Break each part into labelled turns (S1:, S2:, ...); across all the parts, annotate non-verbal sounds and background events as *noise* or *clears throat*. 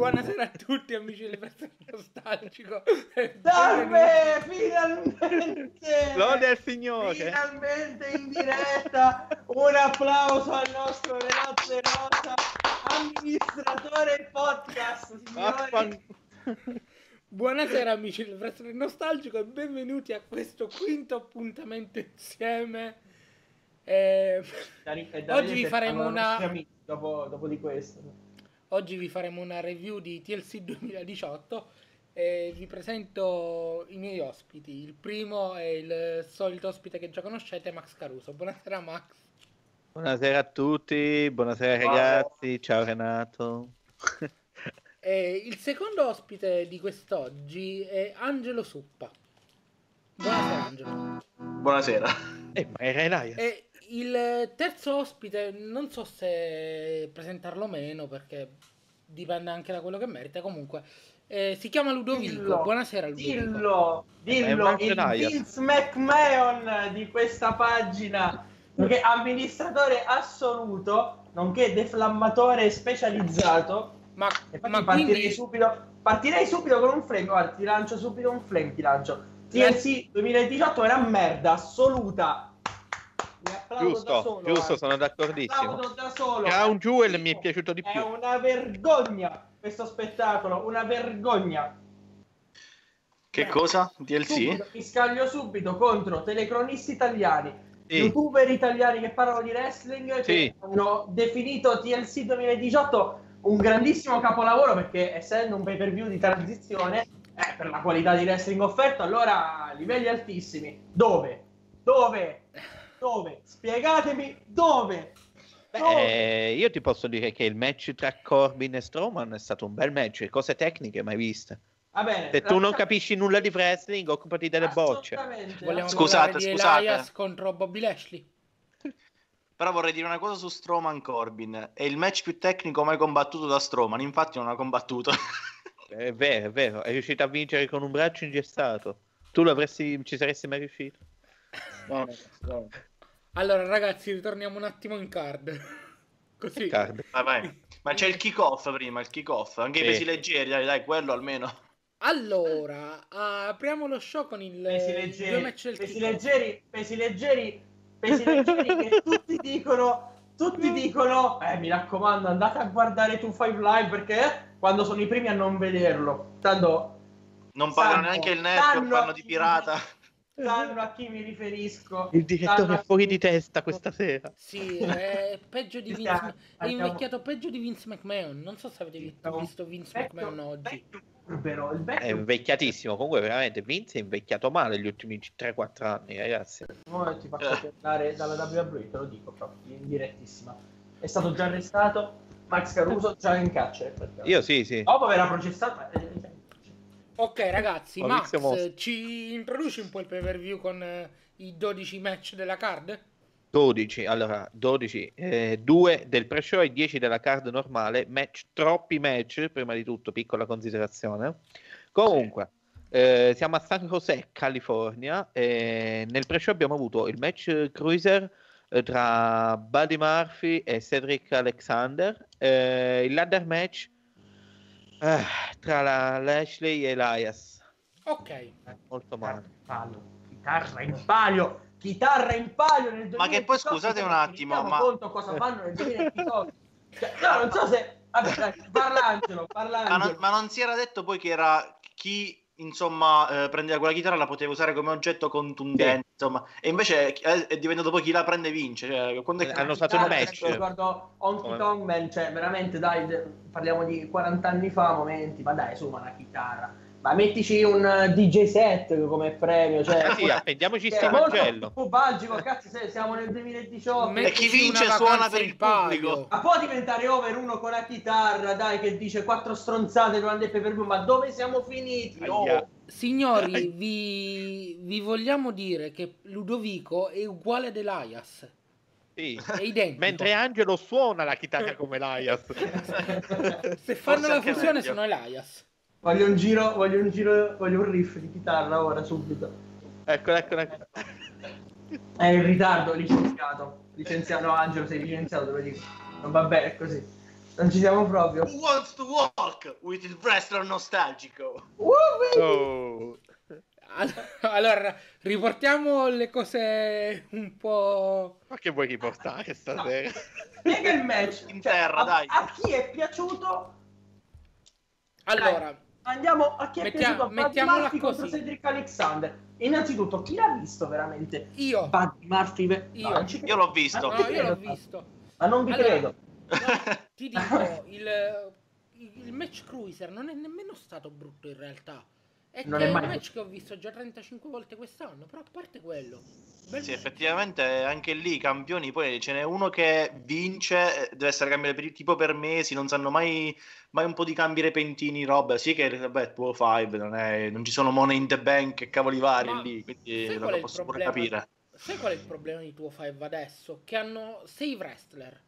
S1: Buonasera a tutti amici del Festival Nostalgico.
S2: Salve, finalmente!
S3: Lode al Signore!
S2: Finalmente in diretta! Un applauso al nostro Renato Rosa, amministratore del podcast, signori!
S1: Buonasera amici del Wrestling Nostalgico e benvenuti a questo quinto appuntamento insieme. Eh, oggi vi faremo una...
S2: Dopo, dopo di questo.
S1: Oggi vi faremo una review di TLC 2018 e vi presento i miei ospiti. Il primo è il solito ospite che già conoscete, Max Caruso. Buonasera Max.
S3: Buonasera a tutti, buonasera ragazzi, ciao Renato. *laughs*
S1: e il secondo ospite di quest'oggi è Angelo Suppa. Buonasera Angelo.
S4: Buonasera.
S3: Eh, ma era Elias.
S1: E il terzo ospite, non so se presentarlo o meno perché dipende anche da quello che merita. Comunque, eh, si chiama Ludovico. Dillo, Buonasera, Ludovico.
S2: Dillo, dillo il Vince McMahon di questa pagina, nonché amministratore assoluto, nonché deflammatore specializzato.
S1: Ma, ma
S2: partirei,
S1: quindi...
S2: subito, partirei subito con un flame. Guarda, ti lancio subito un flame. Ti lancio. TLC 2018 era merda assoluta
S3: giusto,
S2: solo,
S3: giusto, sono d'accordissimo.
S2: Da solo.
S3: Crown Jewel mi è piaciuto di più.
S2: È una vergogna questo spettacolo, una vergogna.
S4: Che eh, cosa? DLC?
S2: Subito, mi scaglio subito contro telecronisti italiani, sì. youtuber italiani che parlano di wrestling, sì. che hanno definito TLC 2018 un grandissimo capolavoro perché essendo un pay per view di transizione, eh, per la qualità di wrestling offerto, allora livelli altissimi. Dove? Dove? Dove? Spiegatemi dove.
S3: Beh, io ti posso dire che il match tra Corbin e Strowman è stato un bel match, cose tecniche mai viste.
S2: Va bene,
S3: Se tu non capisci nulla di wrestling, occupati delle bocce.
S1: Vogliamo
S4: scusate,
S1: di
S4: scusate.
S1: Elias contro Bobby Lashley. *laughs*
S4: Però vorrei dire una cosa su Strowman Corbin. È il match più tecnico mai combattuto da Strowman, infatti non ha combattuto. *laughs*
S3: è vero, è vero, è riuscito a vincere con un braccio ingessato. Tu l'avresti, ci saresti mai riuscito?
S2: No, no.
S1: Allora, ragazzi, ritorniamo un attimo in card. *laughs* Così.
S3: Card.
S4: Vai. Ma c'è il kick-off prima, il kick-off. Anche i pesi leggeri, dai, dai, quello almeno.
S1: Allora, apriamo lo show con il
S2: pesi leggeri, pesi leggeri, pesi leggeri, pesi leggeri che *laughs* tutti dicono, tutti dicono, eh, mi raccomando, andate a guardare tu Five Live perché quando sono i primi a non vederlo. Tanto
S4: non pagano neanche il network, fanno di pirata *laughs*
S2: sanno a chi mi riferisco.
S3: Il direttore è fuori di testa questa sera.
S1: Sì, è peggio di *laughs* Vince È invecchiato peggio di Vince McMahon. Non so se avete visto Vince McMahon oggi.
S2: Però, il vecchio...
S3: È invecchiatissimo. Comunque, veramente Vince è invecchiato male gli ultimi 3-4 anni, ragazzi.
S2: No, ti faccio parlare dalla WWE, te lo dico proprio in direttissima. È stato già arrestato. Max Caruso già in carcere.
S3: Io sì, sì.
S2: Dopo verrà processato. Eh,
S1: Ok ragazzi, Max, Max ci introduci un po' il pay per view con eh, i 12 match della card?
S3: 12, allora 12, eh, 2 del pre-show e 10 della card normale, match, troppi match, prima di tutto, piccola considerazione. Comunque, eh, siamo a San José, California, nel pre-show abbiamo avuto il match cruiser eh, tra Buddy Murphy e Cedric Alexander, eh, il ladder match eh, tra la Lashley e Elias.
S1: Ok.
S3: Molto male.
S2: Chitarra in palio. Chitarra in palio nel 2018.
S4: Ma che poi scusate un attimo, ma...
S2: conto cosa fanno nel 2018. Cioè, no, non so se... Vabbè, dai, parla Angelo, parla Angelo.
S4: Ma, non, ma non si era detto poi che era chi insomma, eh, prendeva quella chitarra la poteva usare come oggetto contundente, sì. insomma, e invece è, è, diventato poi chi la prende vince. Cioè, quando
S3: è... Hanno usato il match.
S2: Ricordo Honky Tonk Man, cioè veramente dai, parliamo di 40 anni fa, momenti, ma dai, insomma, una chitarra ma mettici un eh, DJ set come premio, cioè,
S3: ah, sì, appendiamoci sti Mangello.
S2: Magico, cazzo, siamo nel 2018.
S4: E chi vince suona per il pubblico.
S2: Ma può diventare over uno con la chitarra, dai, che dice quattro stronzate durante il pay ma dove siamo finiti? Oh.
S1: Signori, vi, vi, vogliamo dire che Ludovico è uguale ad Elias.
S3: Sì. È identico. Mentre Angelo suona la chitarra come Elias. *laughs*
S1: Se fanno Forse la fusione sono Elias.
S2: Voglio un giro, voglio un giro, voglio un riff di chitarra ora, subito.
S3: Ecco, ecco, ecco.
S2: È in ritardo, licenziato. Licenziato, no, Angelo, sei licenziato, te lo dico. Non va bene così. Non ci siamo proprio.
S4: Who wants to walk with il wrestler nostalgico?
S3: Oh. *laughs*
S1: Allora, riportiamo le cose un po'...
S3: Ma che vuoi riportare stasera?
S2: Spiega il match.
S4: In
S2: Cioè,
S4: terra,
S2: a,
S4: dai.
S2: a chi è piaciuto?
S1: Allora,
S2: Andiamo a chi è
S1: Mettia-
S2: piaciuto Murphy contro. Cedric Alexander. Innanzitutto, chi l'ha visto veramente?
S1: io...
S2: Buddy Murphy. ve-
S1: Io.
S2: credo.
S4: Io l'ho visto.
S2: Ma
S1: No, io l'ho visto.
S2: Ma non vi
S1: Allora,
S2: credo.
S1: no, ti dico, *laughs* il, il match cruiser non è nemmeno stato brutto in realtà. È
S2: Non è mai
S1: un match che ho visto già 35 volte quest'anno, però a parte quello. bel
S4: Sì,
S1: match.
S4: effettivamente anche lì i campioni, poi ce n'è uno che vince, eh, deve essere cambiato per, tipo per mesi, non sanno mai, mai un po' di cambi repentini, roba. Sì che, vabbè, 205, non, è, non ci sono money in the bank e cavoli vari
S1: Ma
S4: lì, quindi non lo posso pure capire.
S1: Sai qual è il problema di tuo 5 adesso? Che hanno 6 wrestler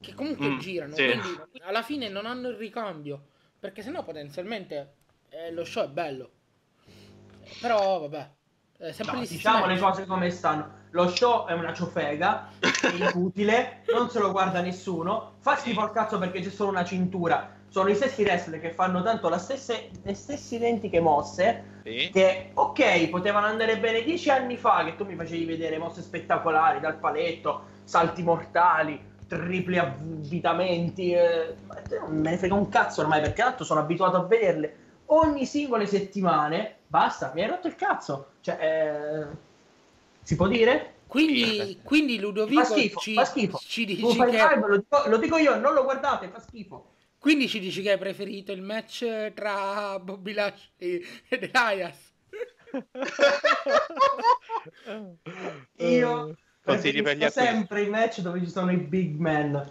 S1: che comunque
S4: Mm,
S1: girano,
S4: sì.
S1: quindi alla fine non hanno il ricambio, perché sennò potenzialmente eh, lo show è bello. Però vabbè, è sempre
S2: No, diciamo le cose come stanno. Lo show è una ciofega, è inutile, non se lo guarda nessuno. Fa schifo al cazzo perché c'è solo una cintura. Sono i stessi wrestler che fanno tanto la stesse, le stesse identiche mosse.
S3: Sì.
S2: Che ok, potevano andare bene dieci anni fa. Che tu mi facevi vedere mosse spettacolari dal paletto, salti mortali, tripli avvitamenti. Eh, ma non me ne frega un cazzo ormai perché tanto sono abituato a vederle ogni singole settimane. Basta, mi hai rotto il cazzo. Cioè, eh, si può dire?
S1: Quindi, quindi Ludovico
S2: Fa schifo,
S1: ci,
S2: fa schifo.
S1: ci dici che,
S2: live, lo, dico, lo dico io, non lo guardate, fa schifo.
S1: quindi ci dici che hai preferito il match tra Bobby Lashley ed Elias. *laughs*
S2: Io
S3: Consigli
S2: sempre i match dove ci sono i big man.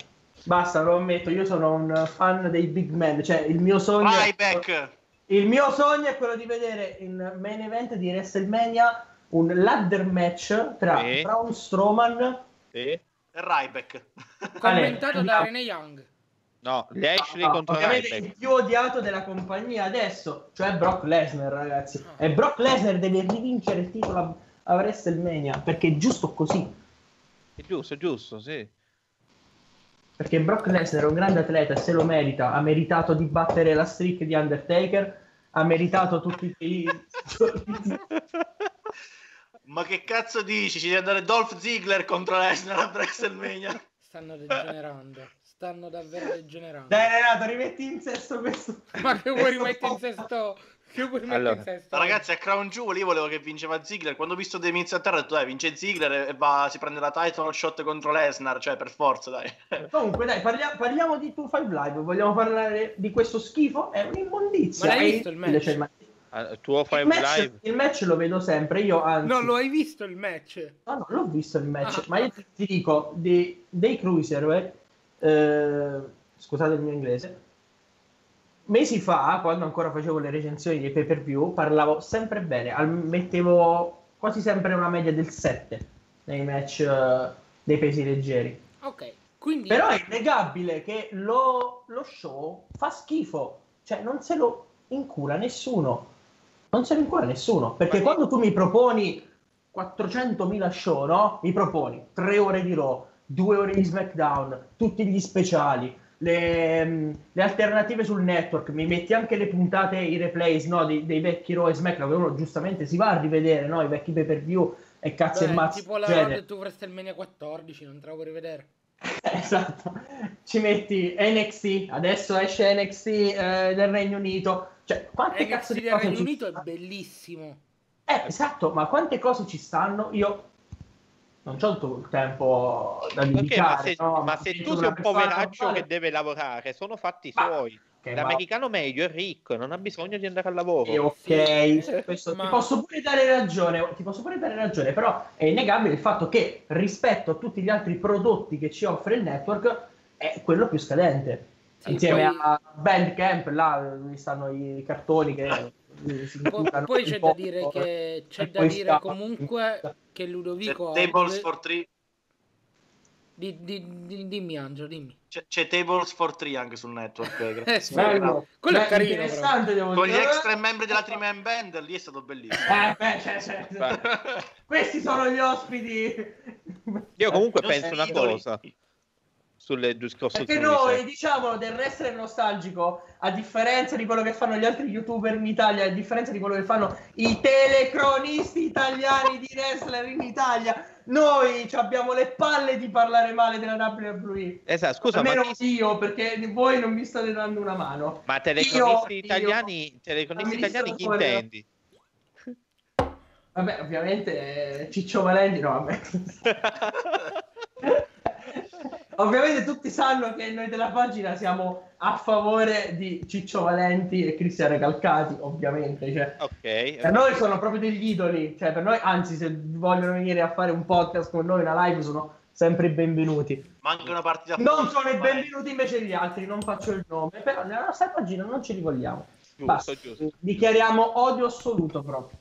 S2: Basta, lo ammetto, io sono un fan dei big man, cioè il mio sogno
S4: Ryback!
S2: Il mio sogno è quello di vedere in main event di WrestleMania un ladder match tra
S3: Sì.
S2: Braun Strowman
S3: Sì.
S4: Ryback. *laughs*
S1: Commentato da. Rene Young.
S3: No, Lashley
S2: No,
S3: contro
S2: ovviamente
S3: Ryback.
S2: il più odiato della compagnia adesso, cioè Brock Lesnar, ragazzi.
S1: Ah.
S2: E Brock Lesnar deve rivincere il titolo a, a WrestleMania perché è giusto così.
S3: È giusto, è giusto, sì.
S2: Perché Brock Lesnar è un grande atleta e se lo merita. Ha meritato di battere la streak di Undertaker. Ha meritato tutti i. *laughs*
S4: Ma che cazzo dici? Ci deve andare Dolph Ziggler contro Lesnar a WrestleMania.
S1: Stanno degenerando. Stanno davvero degenerando.
S2: Dai, Renato, rimetti in sesto questo.
S1: Ma che vuoi rimettere in sesto? Che vuoi rimettere
S3: Allora.
S1: in sesto?
S4: Ragazzi, a Crown Jewel io volevo che vinceva Ziggler. Quando ho visto The Miz a terra ho detto, dai, vince Ziggler e va, si prende la title shot contro Lesnar. Cioè, per forza, dai. *laughs*
S2: Comunque, dai, parlia- parliamo di 2-5 Live. Vogliamo parlare di questo schifo? È un'immondizia.
S1: Ma l'hai visto il match?
S2: cioè, ma-
S3: Ah, Tuo
S2: il,
S3: 5
S2: match,
S3: live.
S2: il match lo vedo sempre. Io anzi.
S1: Non lo hai visto il match?
S2: No, no, l'ho visto il match,
S1: Ah.
S2: ma io ti, dico, di- dei cruiser, eh, scusate il mio inglese, mesi fa, quando ancora facevo le recensioni dei pay per view, parlavo sempre bene, al- mettevo quasi sempre una media del 7 nei match eh, dei pesi leggeri.
S1: Ok, quindi...
S2: Però è innegabile che lo, lo show fa schifo, cioè non se lo incura nessuno. Non se lo incura nessuno, perché quando tu mi proponi 400.000 show, no? Mi proponi 3 ore di Raw, 2 ore di SmackDown, tutti gli speciali, le, mm, le alternative sul network, mi metti anche le puntate, i replays, no? Dei, dei vecchi Raw e SmackDown, che uno giustamente si va a rivedere, no? I vecchi pay per view e cazzi e
S1: Beh,
S2: mazzi.
S1: tipo la. Road to WrestleMania 14, non te la vuoi rivedere? *laughs*
S2: Esatto, ci metti NXT, adesso esce NXT eh, del Regno Unito, cioè quante
S1: NXT
S2: cazzo di
S1: del Regno Unito è
S2: stanno?
S1: bellissimo.
S2: Eh, esatto, ma quante cose ci stanno? Io non ho tutto il tempo da
S3: Ok, ma
S2: dedicare,
S3: se,
S2: no?
S3: ma se tu sei un poveraccio che deve lavorare, sono fatti
S2: Ma-
S3: suoi.
S2: va-
S3: L'americano meglio è ricco, non ha bisogno di andare al lavoro.
S2: Eh, ok, questo
S1: ma-
S2: ti posso pure dare ragione, ti posso pure dare ragione, però è innegabile il fatto che rispetto a tutti gli altri prodotti che ci offre il network è quello più scadente.
S1: Sì,
S2: Insieme
S1: poi-
S2: a Bandcamp, là dove stanno i cartoni che *laughs* eh, si
S1: Poi, c'è da dire che c'è da dire
S2: sta-
S1: comunque che
S4: C'è
S1: Ludovico ha
S4: Tables for Three.
S1: di, di- di- dimmi Angelo, dimmi.
S4: C'è, c'è Tables for Three anche sul network. eh,
S1: Eh, sì.
S2: Bello.
S1: Quello è
S2: Beh,
S1: carino,
S2: interessante, devo
S4: Con gli extra membri della Three Man Band, lì è stato bellissimo.
S2: Eh, beh, cioè, cioè,
S3: Beh,
S2: questi sono gli ospiti.
S3: Io comunque
S4: Non
S3: penso una cosa. Sul discorso.
S2: Perché noi, diciamo, del wrestler nostalgico, a differenza di quello che fanno gli altri youtuber in Italia, a differenza di quello che fanno i telecronisti italiani di wrestler in Italia, noi abbiamo le palle di parlare male della WWE.
S3: Esatto, scusa,
S2: Almeno ma chi... io, perché voi non mi state dando una mano.
S3: Ma telecronisti io, italiani, io... telecronisti italiani chi intendi?
S2: Vabbè, ovviamente eh, Ciccio Valenti no, vabbè. *laughs* ovviamente tutti sanno che noi della pagina siamo a favore di Ciccio Valenti e Cristian Recalcati, ovviamente. Cioè,
S3: okay,
S2: per noi sono proprio degli idoli, cioè per noi, anzi, se vogliono venire a fare un podcast con noi, una live, sono sempre i benvenuti.
S4: Ma anche una partita.
S2: Non sono i benvenuti invece gli altri, non faccio il nome, però nella nostra pagina non ci rivogliamo. Giusto, giusto. Dichiariamo odio assoluto proprio.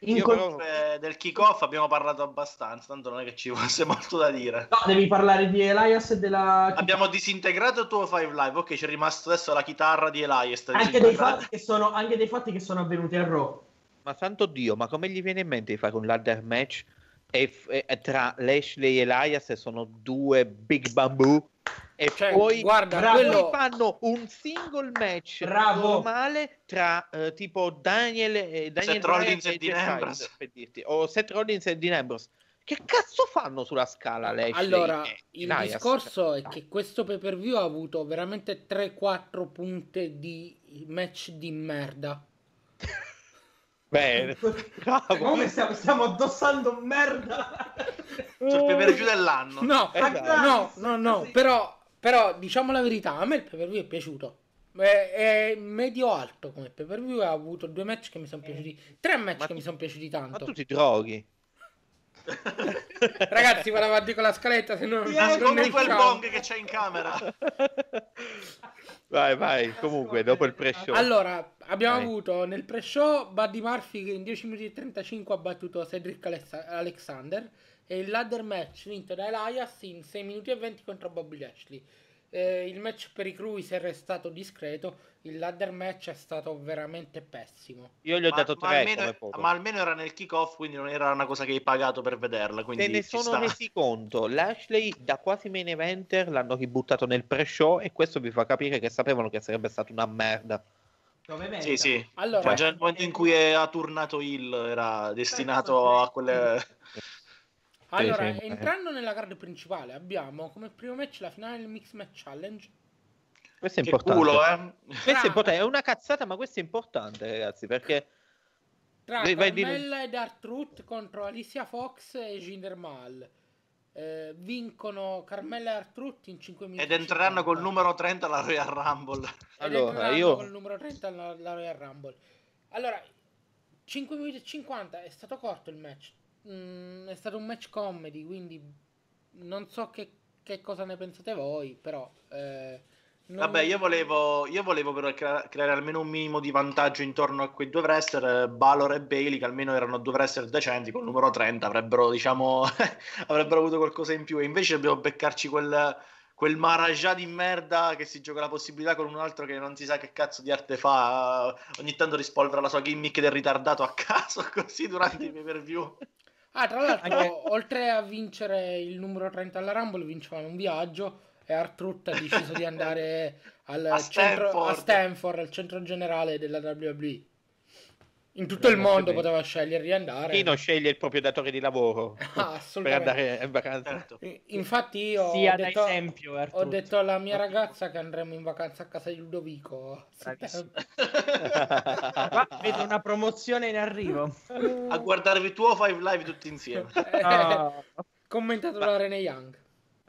S4: In Io del kick-off abbiamo parlato abbastanza, tanto non è che ci fosse *laughs* molto da dire.
S2: No, devi parlare di Elias e della...
S4: Abbiamo disintegrato il tuo 5 Live, ok, c'è rimasto adesso la chitarra di Elias.
S2: Anche dei, fatti che sono, anche dei fatti che sono avvenuti a Raw.
S3: Ma santo Dio, ma come gli viene in mente di fare un ladder match e, e, tra Lashley e Elias sono due big bamboo e cioè, poi, guarda, bravo, quello... fanno un single match bravo. normale tra uh, tipo Daniel, eh, Daniel
S4: Seth Rollins e, e Dean Ambrose
S3: per dirti, o Seth Rollins e Dean Ambrose che cazzo fanno sulla scala lei?
S1: Allora, il Elias. discorso è che questo pay per view ha avuto veramente 3-4 punte di match di merda. *laughs*
S3: Bene,
S2: bravo. Come stiamo, stiamo addossando merda
S4: sul pay per view dell'anno.
S1: No, esatto. no, no, no, però però diciamo la verità, a me il pay per view è piaciuto. È, è medio alto come pay per view. Ha avuto due match che mi sono piaciuti, tre match ma che mi sono piaciuti tanto.
S3: Ma tu ti droghi. *laughs*
S1: Ragazzi, vado avanti con la scaletta. Se non,
S4: yeah, non come quel bong che c'è in camera.
S3: vai, vai. Comunque, dopo il pre-show.
S1: Allora, abbiamo vai. avuto nel pre-show Buddy Murphy che in 10 minuti e 35 ha battuto Cedric Alexander e il ladder match vinto da Elias in 6 minuti e 20 contro Bobby Lashley. Eh, il match per i cruiser è stato discreto, il ladder match è stato veramente pessimo.
S3: Io gli ho
S4: ma,
S3: dato 3
S4: ma almeno, ma almeno era nel kick-off, quindi non era una cosa che hai pagato per vederla.
S3: Se ne sono sta. resi conto, Lashley da quasi main eventer l'hanno ributtato nel pre-show e questo vi fa capire che sapevano che sarebbe stata una merda.
S4: Sì, sì. Allora, cioè, già nel momento in cui ha turnato Hill era destinato a quelle
S1: allora, sì, sì. entrando nella card principale, abbiamo come primo match la finale del Mix Match Challenge.
S3: Questo è che importante. Culo, eh? Questo è importante, è una cazzata, ma questo è importante, ragazzi, perché
S1: tra vai, Carmella ed Artruth contro Alicia Fox e Jinder Mahal. Eh, vincono Carmella e Artruth in 5 minuti.
S4: Ed entreranno col numero 30 alla Royal Rumble.
S1: Allora, io... col numero 30 alla, alla Royal Rumble. Allora, 5 minuti e 50 è stato corto il match mh, mm, è stato un match comedy, quindi non so che, che cosa ne pensate voi, però... Eh.
S4: Vabbè, io volevo, io volevo però crea- creare almeno un minimo di vantaggio intorno a quei due wrestler, Balor e Bailey, che almeno erano due wrestler decenti, con il numero 30 avrebbero, diciamo, *laughs* avrebbero avuto qualcosa in più. E invece dobbiamo beccarci quel, quel Maharaja di merda che si gioca la possibilità con un altro che non si sa che cazzo di arte fa, ogni tanto rispolvera la sua gimmick del ritardato a caso, *laughs* così durante i pay per view.
S1: Ah, tra l'altro, oltre a vincere il numero 30 alla Rumble, vincevano un viaggio e Artruth ha deciso di andare al a centro, Stanford. a Stanford, al centro generale della WWE. In tutto il mondo poteva scegliere di andare.
S3: Chi non sceglie il proprio datore di lavoro ah, *laughs* per andare in vacanza?
S1: Certo. Infatti io
S2: Sia ho, detto, esempio,
S1: ho detto alla mia ragazza che andremo in vacanza a casa di Ludovico. *laughs*
S2: vedo una promozione in arrivo.
S4: A guardarvi tuo 5 live tutti insieme.
S1: oh. Commentato da Rene Young.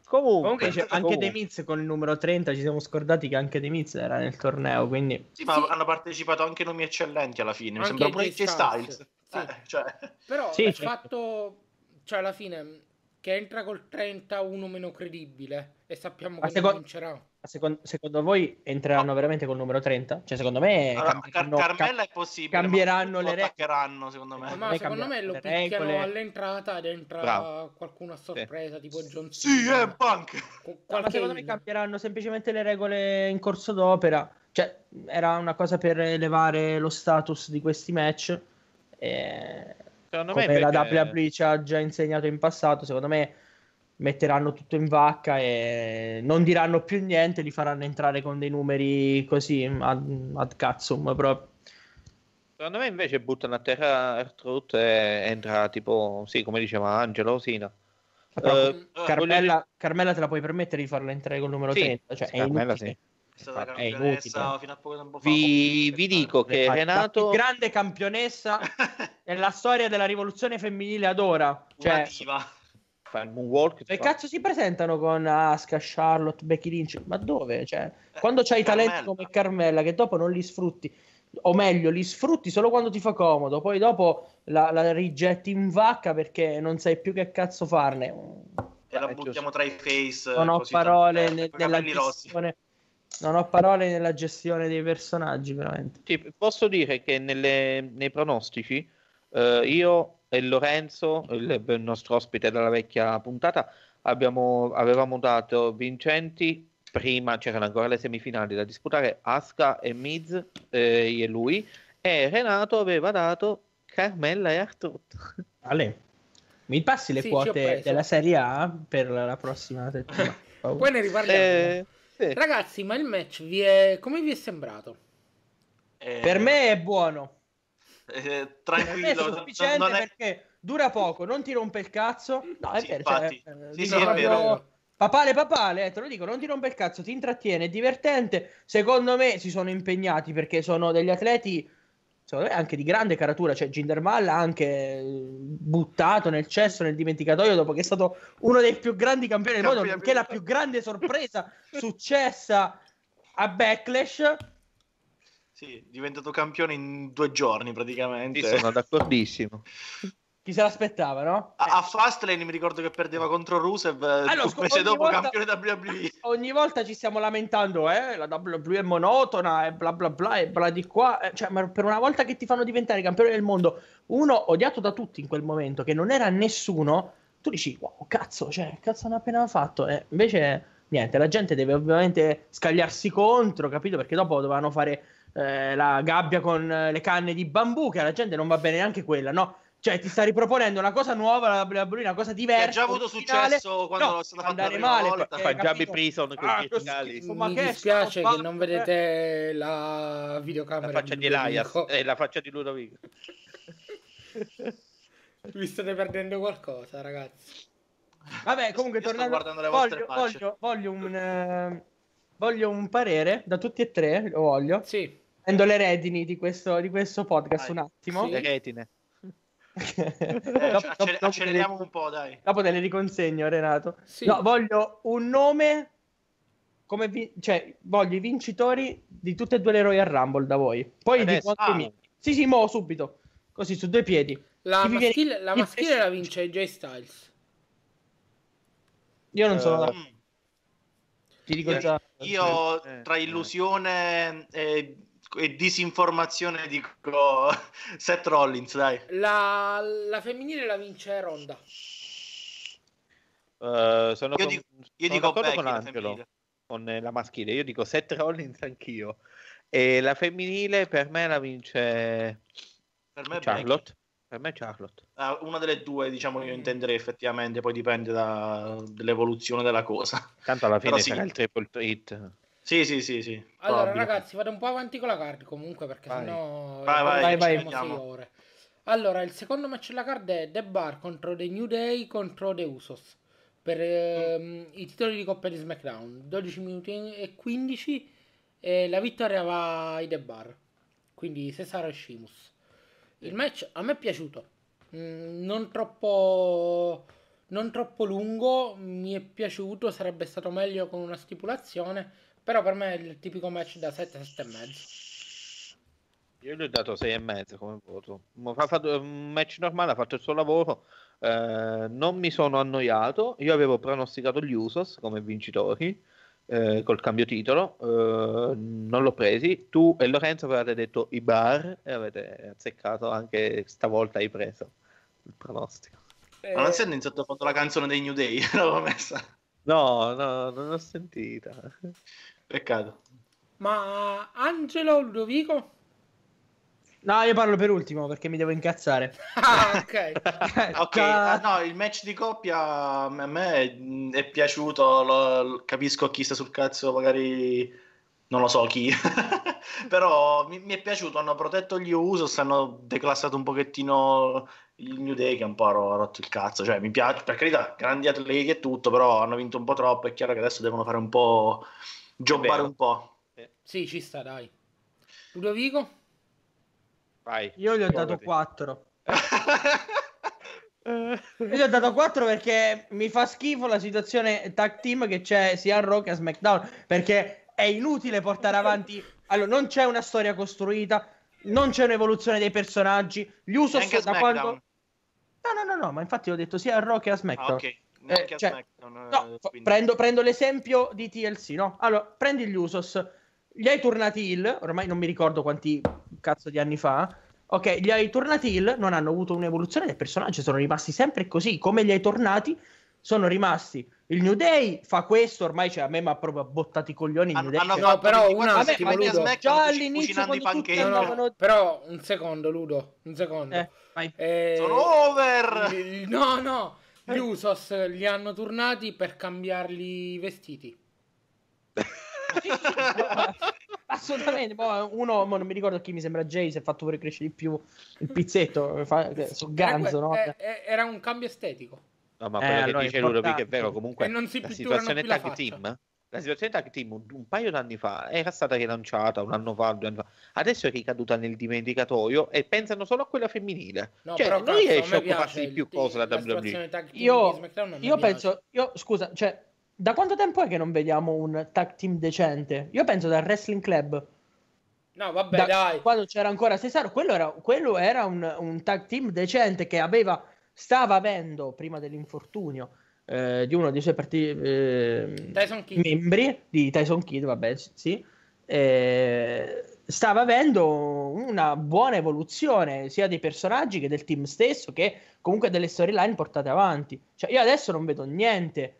S2: Comunque, comunque anche. The Miz con il numero 30. Ci siamo scordati che anche The Miz era nel torneo. Quindi...
S4: Sì, ma sì. hanno partecipato anche nomi eccellenti alla fine. Mi sembra pure J Styles. Sì.
S1: Eh, cioè. Però sì, il fatto, cioè, alla fine, che entra col 31 meno credibile e sappiamo che secondo... vincerà.
S2: Secondo, secondo, voi entreranno veramente col numero 30? Cioè, secondo me
S4: allora, Car- Carmella è possibile.
S2: Cambieranno le
S4: regole. secondo me.
S1: Ma secondo me lo picchiano regole. all'entrata ed entra Bravo. qualcuno a sorpresa, sì. tipo John
S4: Cena. Sì, è punk.
S2: No, ma secondo me cambieranno semplicemente le regole in corso d'opera. Cioè, era una cosa per elevare lo status di questi match. E... Secondo come me perché... la WWE ci ha già insegnato in passato, secondo me metteranno tutto in vacca e non diranno più niente, li faranno entrare con dei numeri così ad, ad cazzum proprio.
S3: Secondo me invece buttano a terra Ertrud e entra tipo, sì, come diceva Angelo, Sina.
S2: Uh, Carmella, voglio... Carmella, te la puoi permettere di farla entrare col numero sì, 30? Cioè, Carmella
S4: sì. È stata è inutile. fino a poco tempo
S3: fa. Vi, vi dico che Renato...
S2: La più grande campionessa *laughs* nella storia della rivoluzione femminile ad ora. Cioè,
S3: fa il moonwalk.
S2: E cazzo si presentano con Aska, Charlotte, Becky Lynch? Ma dove? Cioè, eh, quando c'hai talenti come Carmella che dopo non li sfrutti o meglio, li sfrutti solo quando ti fa comodo, poi dopo la, la rigetti in vacca perché non sai più che cazzo farne.
S4: E la buttiamo tra i face.
S2: Non ho parole ne, nella gestione. Non ho parole nella gestione dei personaggi, veramente.
S3: Sì, posso dire che nelle, nei pronostici eh, io e Lorenzo, il, il nostro ospite della vecchia puntata, abbiamo, avevamo dato vincenti prima c'erano ancora le semifinali da disputare Aska e Miz eh, e lui e Renato aveva dato Carmella e Arturo
S2: Ale mi passi le sì, quote della Serie A per la prossima settimana? *laughs*
S1: Poi ne riparliamo. Eh, sì. ragazzi ma il match vi è... come vi è sembrato?
S2: Eh... per me è buono
S4: eh, tranquillo è
S2: sufficiente non è... perché dura poco non ti rompe il cazzo no è
S4: sì,
S2: vero
S4: cioè, sì, sì, è vero
S2: Papale, papale, eh, te lo dico, non ti rompe il cazzo, ti intrattiene, è divertente. Secondo me si sono impegnati perché sono degli atleti, secondo me, anche di grande caratura. Cioè, Gindermal ha anche eh, buttato nel cesso, nel dimenticatoio, dopo che è stato uno dei più grandi campioni del mondo, che è la più grande sorpresa *laughs* successa a Backlash.
S4: Sì, è diventato campione in due giorni praticamente.
S3: Sì, sono d'accordissimo. *laughs*
S2: Chi se l'aspettava, no?
S4: A, a Fastlane mi ricordo che perdeva contro Rusev eh, allora, un mese dopo volta, campione WWE. *laughs*
S2: Ogni volta ci stiamo lamentando, eh, la WWE è monotona e bla bla bla e bla di qua. Eh, cioè, ma per una volta che ti fanno diventare campione del mondo, uno odiato da tutti in quel momento, che non era nessuno, tu dici, wow, cazzo, cioè, cazzo hanno appena fatto. Eh, invece, niente, la gente deve ovviamente scagliarsi contro, capito? Perché dopo dovevano fare eh, la gabbia con le canne di bambù, che alla gente non va bene neanche quella, no? Cioè, ti sta riproponendo una cosa nuova, la una cosa diversa. Che
S4: ha già avuto successo quando no, è stata
S2: andare male.
S3: Perché, fa Gabby Prison con ah,
S1: finali. Mi dispiace che non vedete la videocamera.
S3: La faccia di Elias e eh, la faccia di Ludovico. *laughs*
S1: Vi state perdendo qualcosa, ragazzi.
S2: Vabbè, comunque, tornando. Voglio, voglio, voglio, un, uh, voglio un parere da tutti e tre. Lo voglio.
S1: Sì.
S2: Prendo le redini di questo, di questo podcast Vai. un attimo.
S3: Sì. Le retine.
S4: Eh, dopo, accer- acceleriamo dopo, un po', dai.
S2: Dopo te le riconsegno, Renato. Sì. No, voglio un nome come vi- cioè, voglio i vincitori di tutte e due le Royal Rumble da voi. Poi Adesso, dico anche ah. Sì, sì, mo subito. Così su due piedi.
S1: La maschile, viene... la, maschile la vince Jay Styles.
S2: Io non sono uh,
S4: Ti dico già. Io eh, tra illusione e e disinformazione dico *laughs* Seth Rollins, dai.
S1: La, la femminile la vince Ronda.
S3: Uh, sono io, con, dico, io sono dico Becky, con Angelo con la maschile. Io dico Seth Rollins anch'io. E la femminile per me la vince per me Charlotte. Becky. Per me Charlotte.
S4: Uh, una delle due, diciamo, io intenderei effettivamente, poi dipende da, dall'evoluzione della cosa.
S3: Tanto alla fine Però sarà sì. il triple threat.
S4: Sì, sì, sì, sì.
S1: Allora, ragazzi, vado un po' avanti con la card comunque perché vai. sennò
S4: vai, vai, vai, vai
S1: ore. Allora, il secondo match della card è The Bar contro The New Day contro The Usos per ehm, i titoli di coppia di SmackDown. 12 minuti e 15 e la vittoria va ai The Bar. Quindi Cesaro e Shimus. Il match a me è piaciuto. Mm, non troppo non troppo lungo, mi è piaciuto, sarebbe stato meglio con una stipulazione però per me è il tipico match da 7, 7 e mezzo.
S3: Io gli ho dato 6 e mezzo come voto. Ha fatto un match normale, ha fatto il suo lavoro. Eh, non mi sono annoiato. Io avevo pronosticato gli Usos come vincitori eh, col cambio titolo. Eh, non l'ho presi. Tu e Lorenzo avevate detto i bar e avete azzeccato anche stavolta hai preso il pronostico.
S4: Ma non senti in sottofondo la canzone dei New Day? *laughs* L'avevo messa.
S3: No, no, non l'ho sentita.
S4: Peccato.
S1: Ma Angelo Ludovico?
S2: No, io parlo per ultimo perché mi devo incazzare. *laughs*
S1: Ah, ok. *laughs*
S4: ok, ah, no, il match di coppia a me è piaciuto, lo, capisco chi sta sul cazzo, magari non lo so chi, *laughs* però mi, mi, è piaciuto, hanno protetto gli Usos, hanno declassato un pochettino il New Day che un po' ha rotto il cazzo, cioè mi piace, per carità, grandi atleti e tutto, però hanno vinto un po' troppo, è chiaro che adesso devono fare un po', giocare un po'.
S1: Sì, ci sta, dai. Ludovico?
S3: Vai.
S2: Io gli ho dato 4. *laughs* Io gli ho dato 4 perché mi fa schifo la situazione tag team che c'è sia a Raw che a SmackDown. Perché è inutile portare avanti. Allora, non c'è una storia costruita, non c'è un'evoluzione dei personaggi. Gli Usos da quando. No, no, no, no, ma infatti ho detto sia a Raw che a SmackDown. Ah, ok. Eh, cioè, SmackDown, no, quindi... prendo, prendo, l'esempio di TLC, no? Allora, prendi gli Usos, gli hai tornati il, ormai non mi ricordo quanti cazzo di anni fa. Ok, gli hai tornati il, non hanno avuto un'evoluzione del personaggio, sono rimasti sempre così. Come gli hai tornati, sono rimasti. Il New Day fa questo, ormai cioè, a me mi ha proprio bottato i coglioni. Il New Day,
S1: hanno cioè, no, però un attimo,
S2: Ludo. Già all'inizio quando tutti andavano...
S1: Però un secondo, Ludo, un secondo.
S2: Eh,
S4: eh, sono over!
S1: No, no, gli Usos li hanno tornati per cambiargli i vestiti. *laughs*
S2: assolutamente. Poi uno, non mi ricordo chi mi sembra Jay, si è fatto pure crescere di più il pizzetto. Fa, su Ganzo, no?
S1: Era un cambio estetico.
S3: No, ma quello eh, che allora dice Ludovic è vero. Comunque, la situazione tag team. La situazione tag team un, un, paio d'anni fa era stata rilanciata un anno fa, due anni fa. Adesso è ricaduta nel dimenticatoio e pensano solo a quella femminile. No, cioè, però, non riesce a occuparsi di più cose la WWE.
S2: Io, io penso, io scusa, cioè, da quanto tempo è che non vediamo un tag team decente? Io penso dal Wrestling Club.
S1: No, vabbè, da, dai.
S2: Quando c'era ancora Cesaro, quello era, quello era un, un, tag team decente che aveva, stava avendo prima dell'infortunio eh, di uno dei suoi partiti, eh, membri di Tyson Kidd, vabbè, sì. Eh, stava avendo una buona evoluzione sia dei personaggi che del team stesso, che comunque delle storyline portate avanti. Cioè, io adesso non vedo niente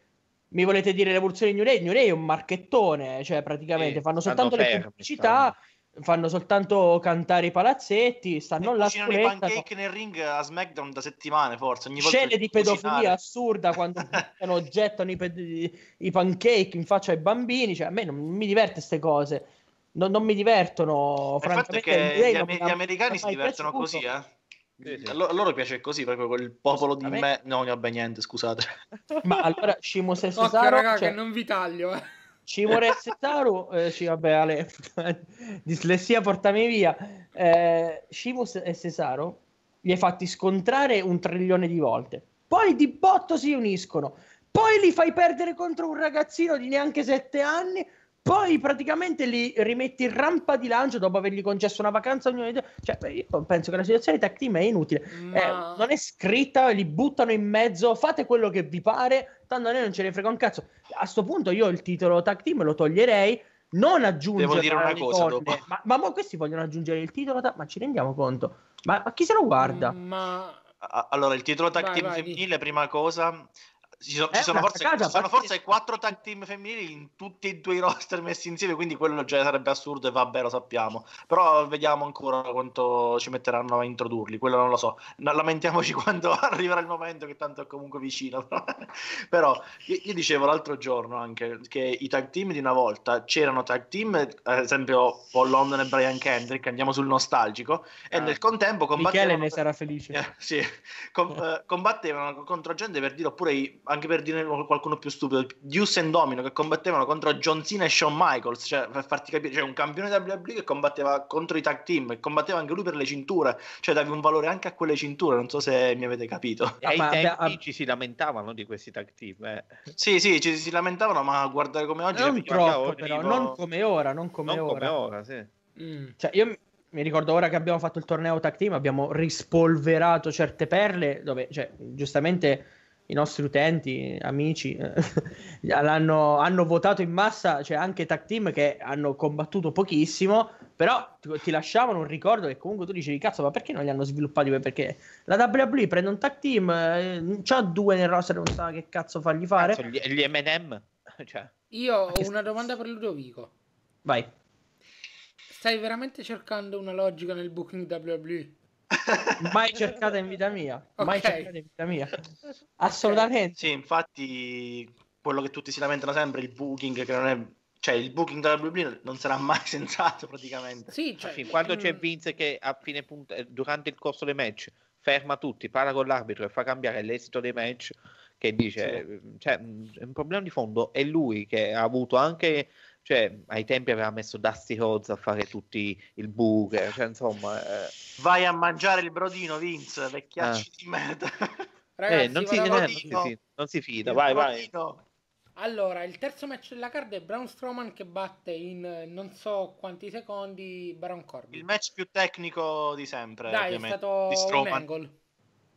S2: mi volete dire l'evoluzione di New Day? New Day è un marchettone, cioè praticamente fanno soltanto le pubblicità, stanno. Fanno soltanto cantare i palazzetti, stanno là.
S4: Cucinano i pancake nel ring a SmackDown da settimane, forse. Ogni
S2: Scene di pedofilia cucinare. assurda quando *laughs* gettano i, pe- i, pancake in faccia ai bambini, cioè a me non mi diverte queste cose. Non, non mi divertono, francamente.
S4: Che gli, gli americani si divertono così, eh? Sì, sì. A, loro, piace così, proprio quel popolo di me. No, vabbè, niente, scusate.
S2: Ma allora, Shimos *laughs* e
S1: Cesaro... Occhio, raga, cioè... che non vi taglio, eh.
S2: Cimore e Cesaro, eh, sì, vabbè, Ale, *laughs* dislessia, portami via. Eh, Shimos e Cesaro li hai fatti scontrare un trilione di volte. Poi di botto si uniscono. Poi li fai perdere contro un ragazzino di neanche sette anni poi praticamente li rimetti in rampa di lancio dopo avergli concesso una vacanza ognuno di. Cioè, io penso che la situazione tag team è inutile. Ma... Eh, non è scritta, li buttano in mezzo, fate quello che vi pare, tanto a noi non ce ne frega un cazzo. A sto punto io il titolo tag team lo toglierei. Non aggiungere
S4: Devo dire una cosa dopo.
S2: Ma, ma, ma, questi vogliono aggiungere il titolo, ma ci rendiamo conto? Ma, ma chi se lo guarda?
S1: Ma
S4: allora, il titolo tag vai, team vai, femminile, prima cosa, ci sono, ci sono forse, ci sono forse quattro tag team femminili in tutti e due i roster messi insieme, quindi quello già sarebbe assurdo e vabbè, lo sappiamo. Però vediamo ancora quanto ci metteranno a introdurli, quello non lo so. Lamentiamoci *laughs* quando arriverà il momento, che tanto è comunque vicino. *laughs* Però io, io dicevo l'altro giorno anche che i tag team di una volta c'erano tag team, ad esempio Paul London e Brian Kendrick, andiamo sul nostalgico, e ah. nel contempo combattevano...
S2: Michele ne sarà felice.
S4: Eh, *laughs* sì, com- eh, combattevano contro gente per dire, oppure i anche per dire qualcuno più stupido, Deuce e Domino che combattevano contro John Cena e Shawn Michaels, cioè per farti capire, cioè un campione WWE che combatteva contro i tag team e combatteva anche lui per le cinture, cioè davi un valore anche a quelle cinture, non so se mi avete capito.
S3: E ai ma, tempi a... ci si lamentavano di questi tag team. Eh.
S4: Sì, sì, ci si lamentavano, ma guardare come oggi...
S2: Non troppo, però, tipo... non come ora, non come
S3: non
S2: ora.
S3: Come ora sì.
S2: Mm. Cioè, io mi ricordo ora che abbiamo fatto il torneo tag team, abbiamo rispolverato certe perle dove, cioè, giustamente i nostri utenti, amici, eh, *laughs* hanno votato in massa, cioè anche tag team che hanno combattuto pochissimo, però ti, ti, lasciavano un ricordo che comunque tu dicevi, cazzo, ma perché non li hanno sviluppati? Perché la WWE prende un tag team, eh, c'ha due nel roster, non sa che cazzo fargli fare. Cazzo,
S3: gli, gli M&M? *laughs*
S1: Cioè. Io ho una domanda per Ludovico.
S2: Vai.
S1: stai veramente cercando una logica nel booking WWE?
S2: Mai cercata in vita mia. Mai okay. cercata in vita mia. Assolutamente.
S4: Sì, infatti quello che tutti si lamentano sempre, il booking che non è cioè il booking della WWE non sarà mai *laughs* sensato praticamente.
S3: Sì, cioè, quando c'è mm. Vince che a fine punta, eh, durante il corso dei match ferma tutti, parla con l'arbitro e fa cambiare l'esito dei match, che dice, sì. cioè, è un problema di fondo, è lui che ha avuto anche, cioè, ai tempi aveva messo Dusty Rhodes a fare tutti il booker, cioè, insomma... Eh...
S4: Vai a mangiare il brodino, Vince, vecchiacci ah. di merda. *laughs*
S3: Ragazzi, eh, non, si, eh, non, si, non, si, fida, vai, brodino. vai.
S1: Allora, il terzo match della card è Braun Strowman che batte in non so quanti secondi Baron Corbin.
S4: Il match più tecnico di sempre.
S1: Dai, ovviamente. è stato un angle.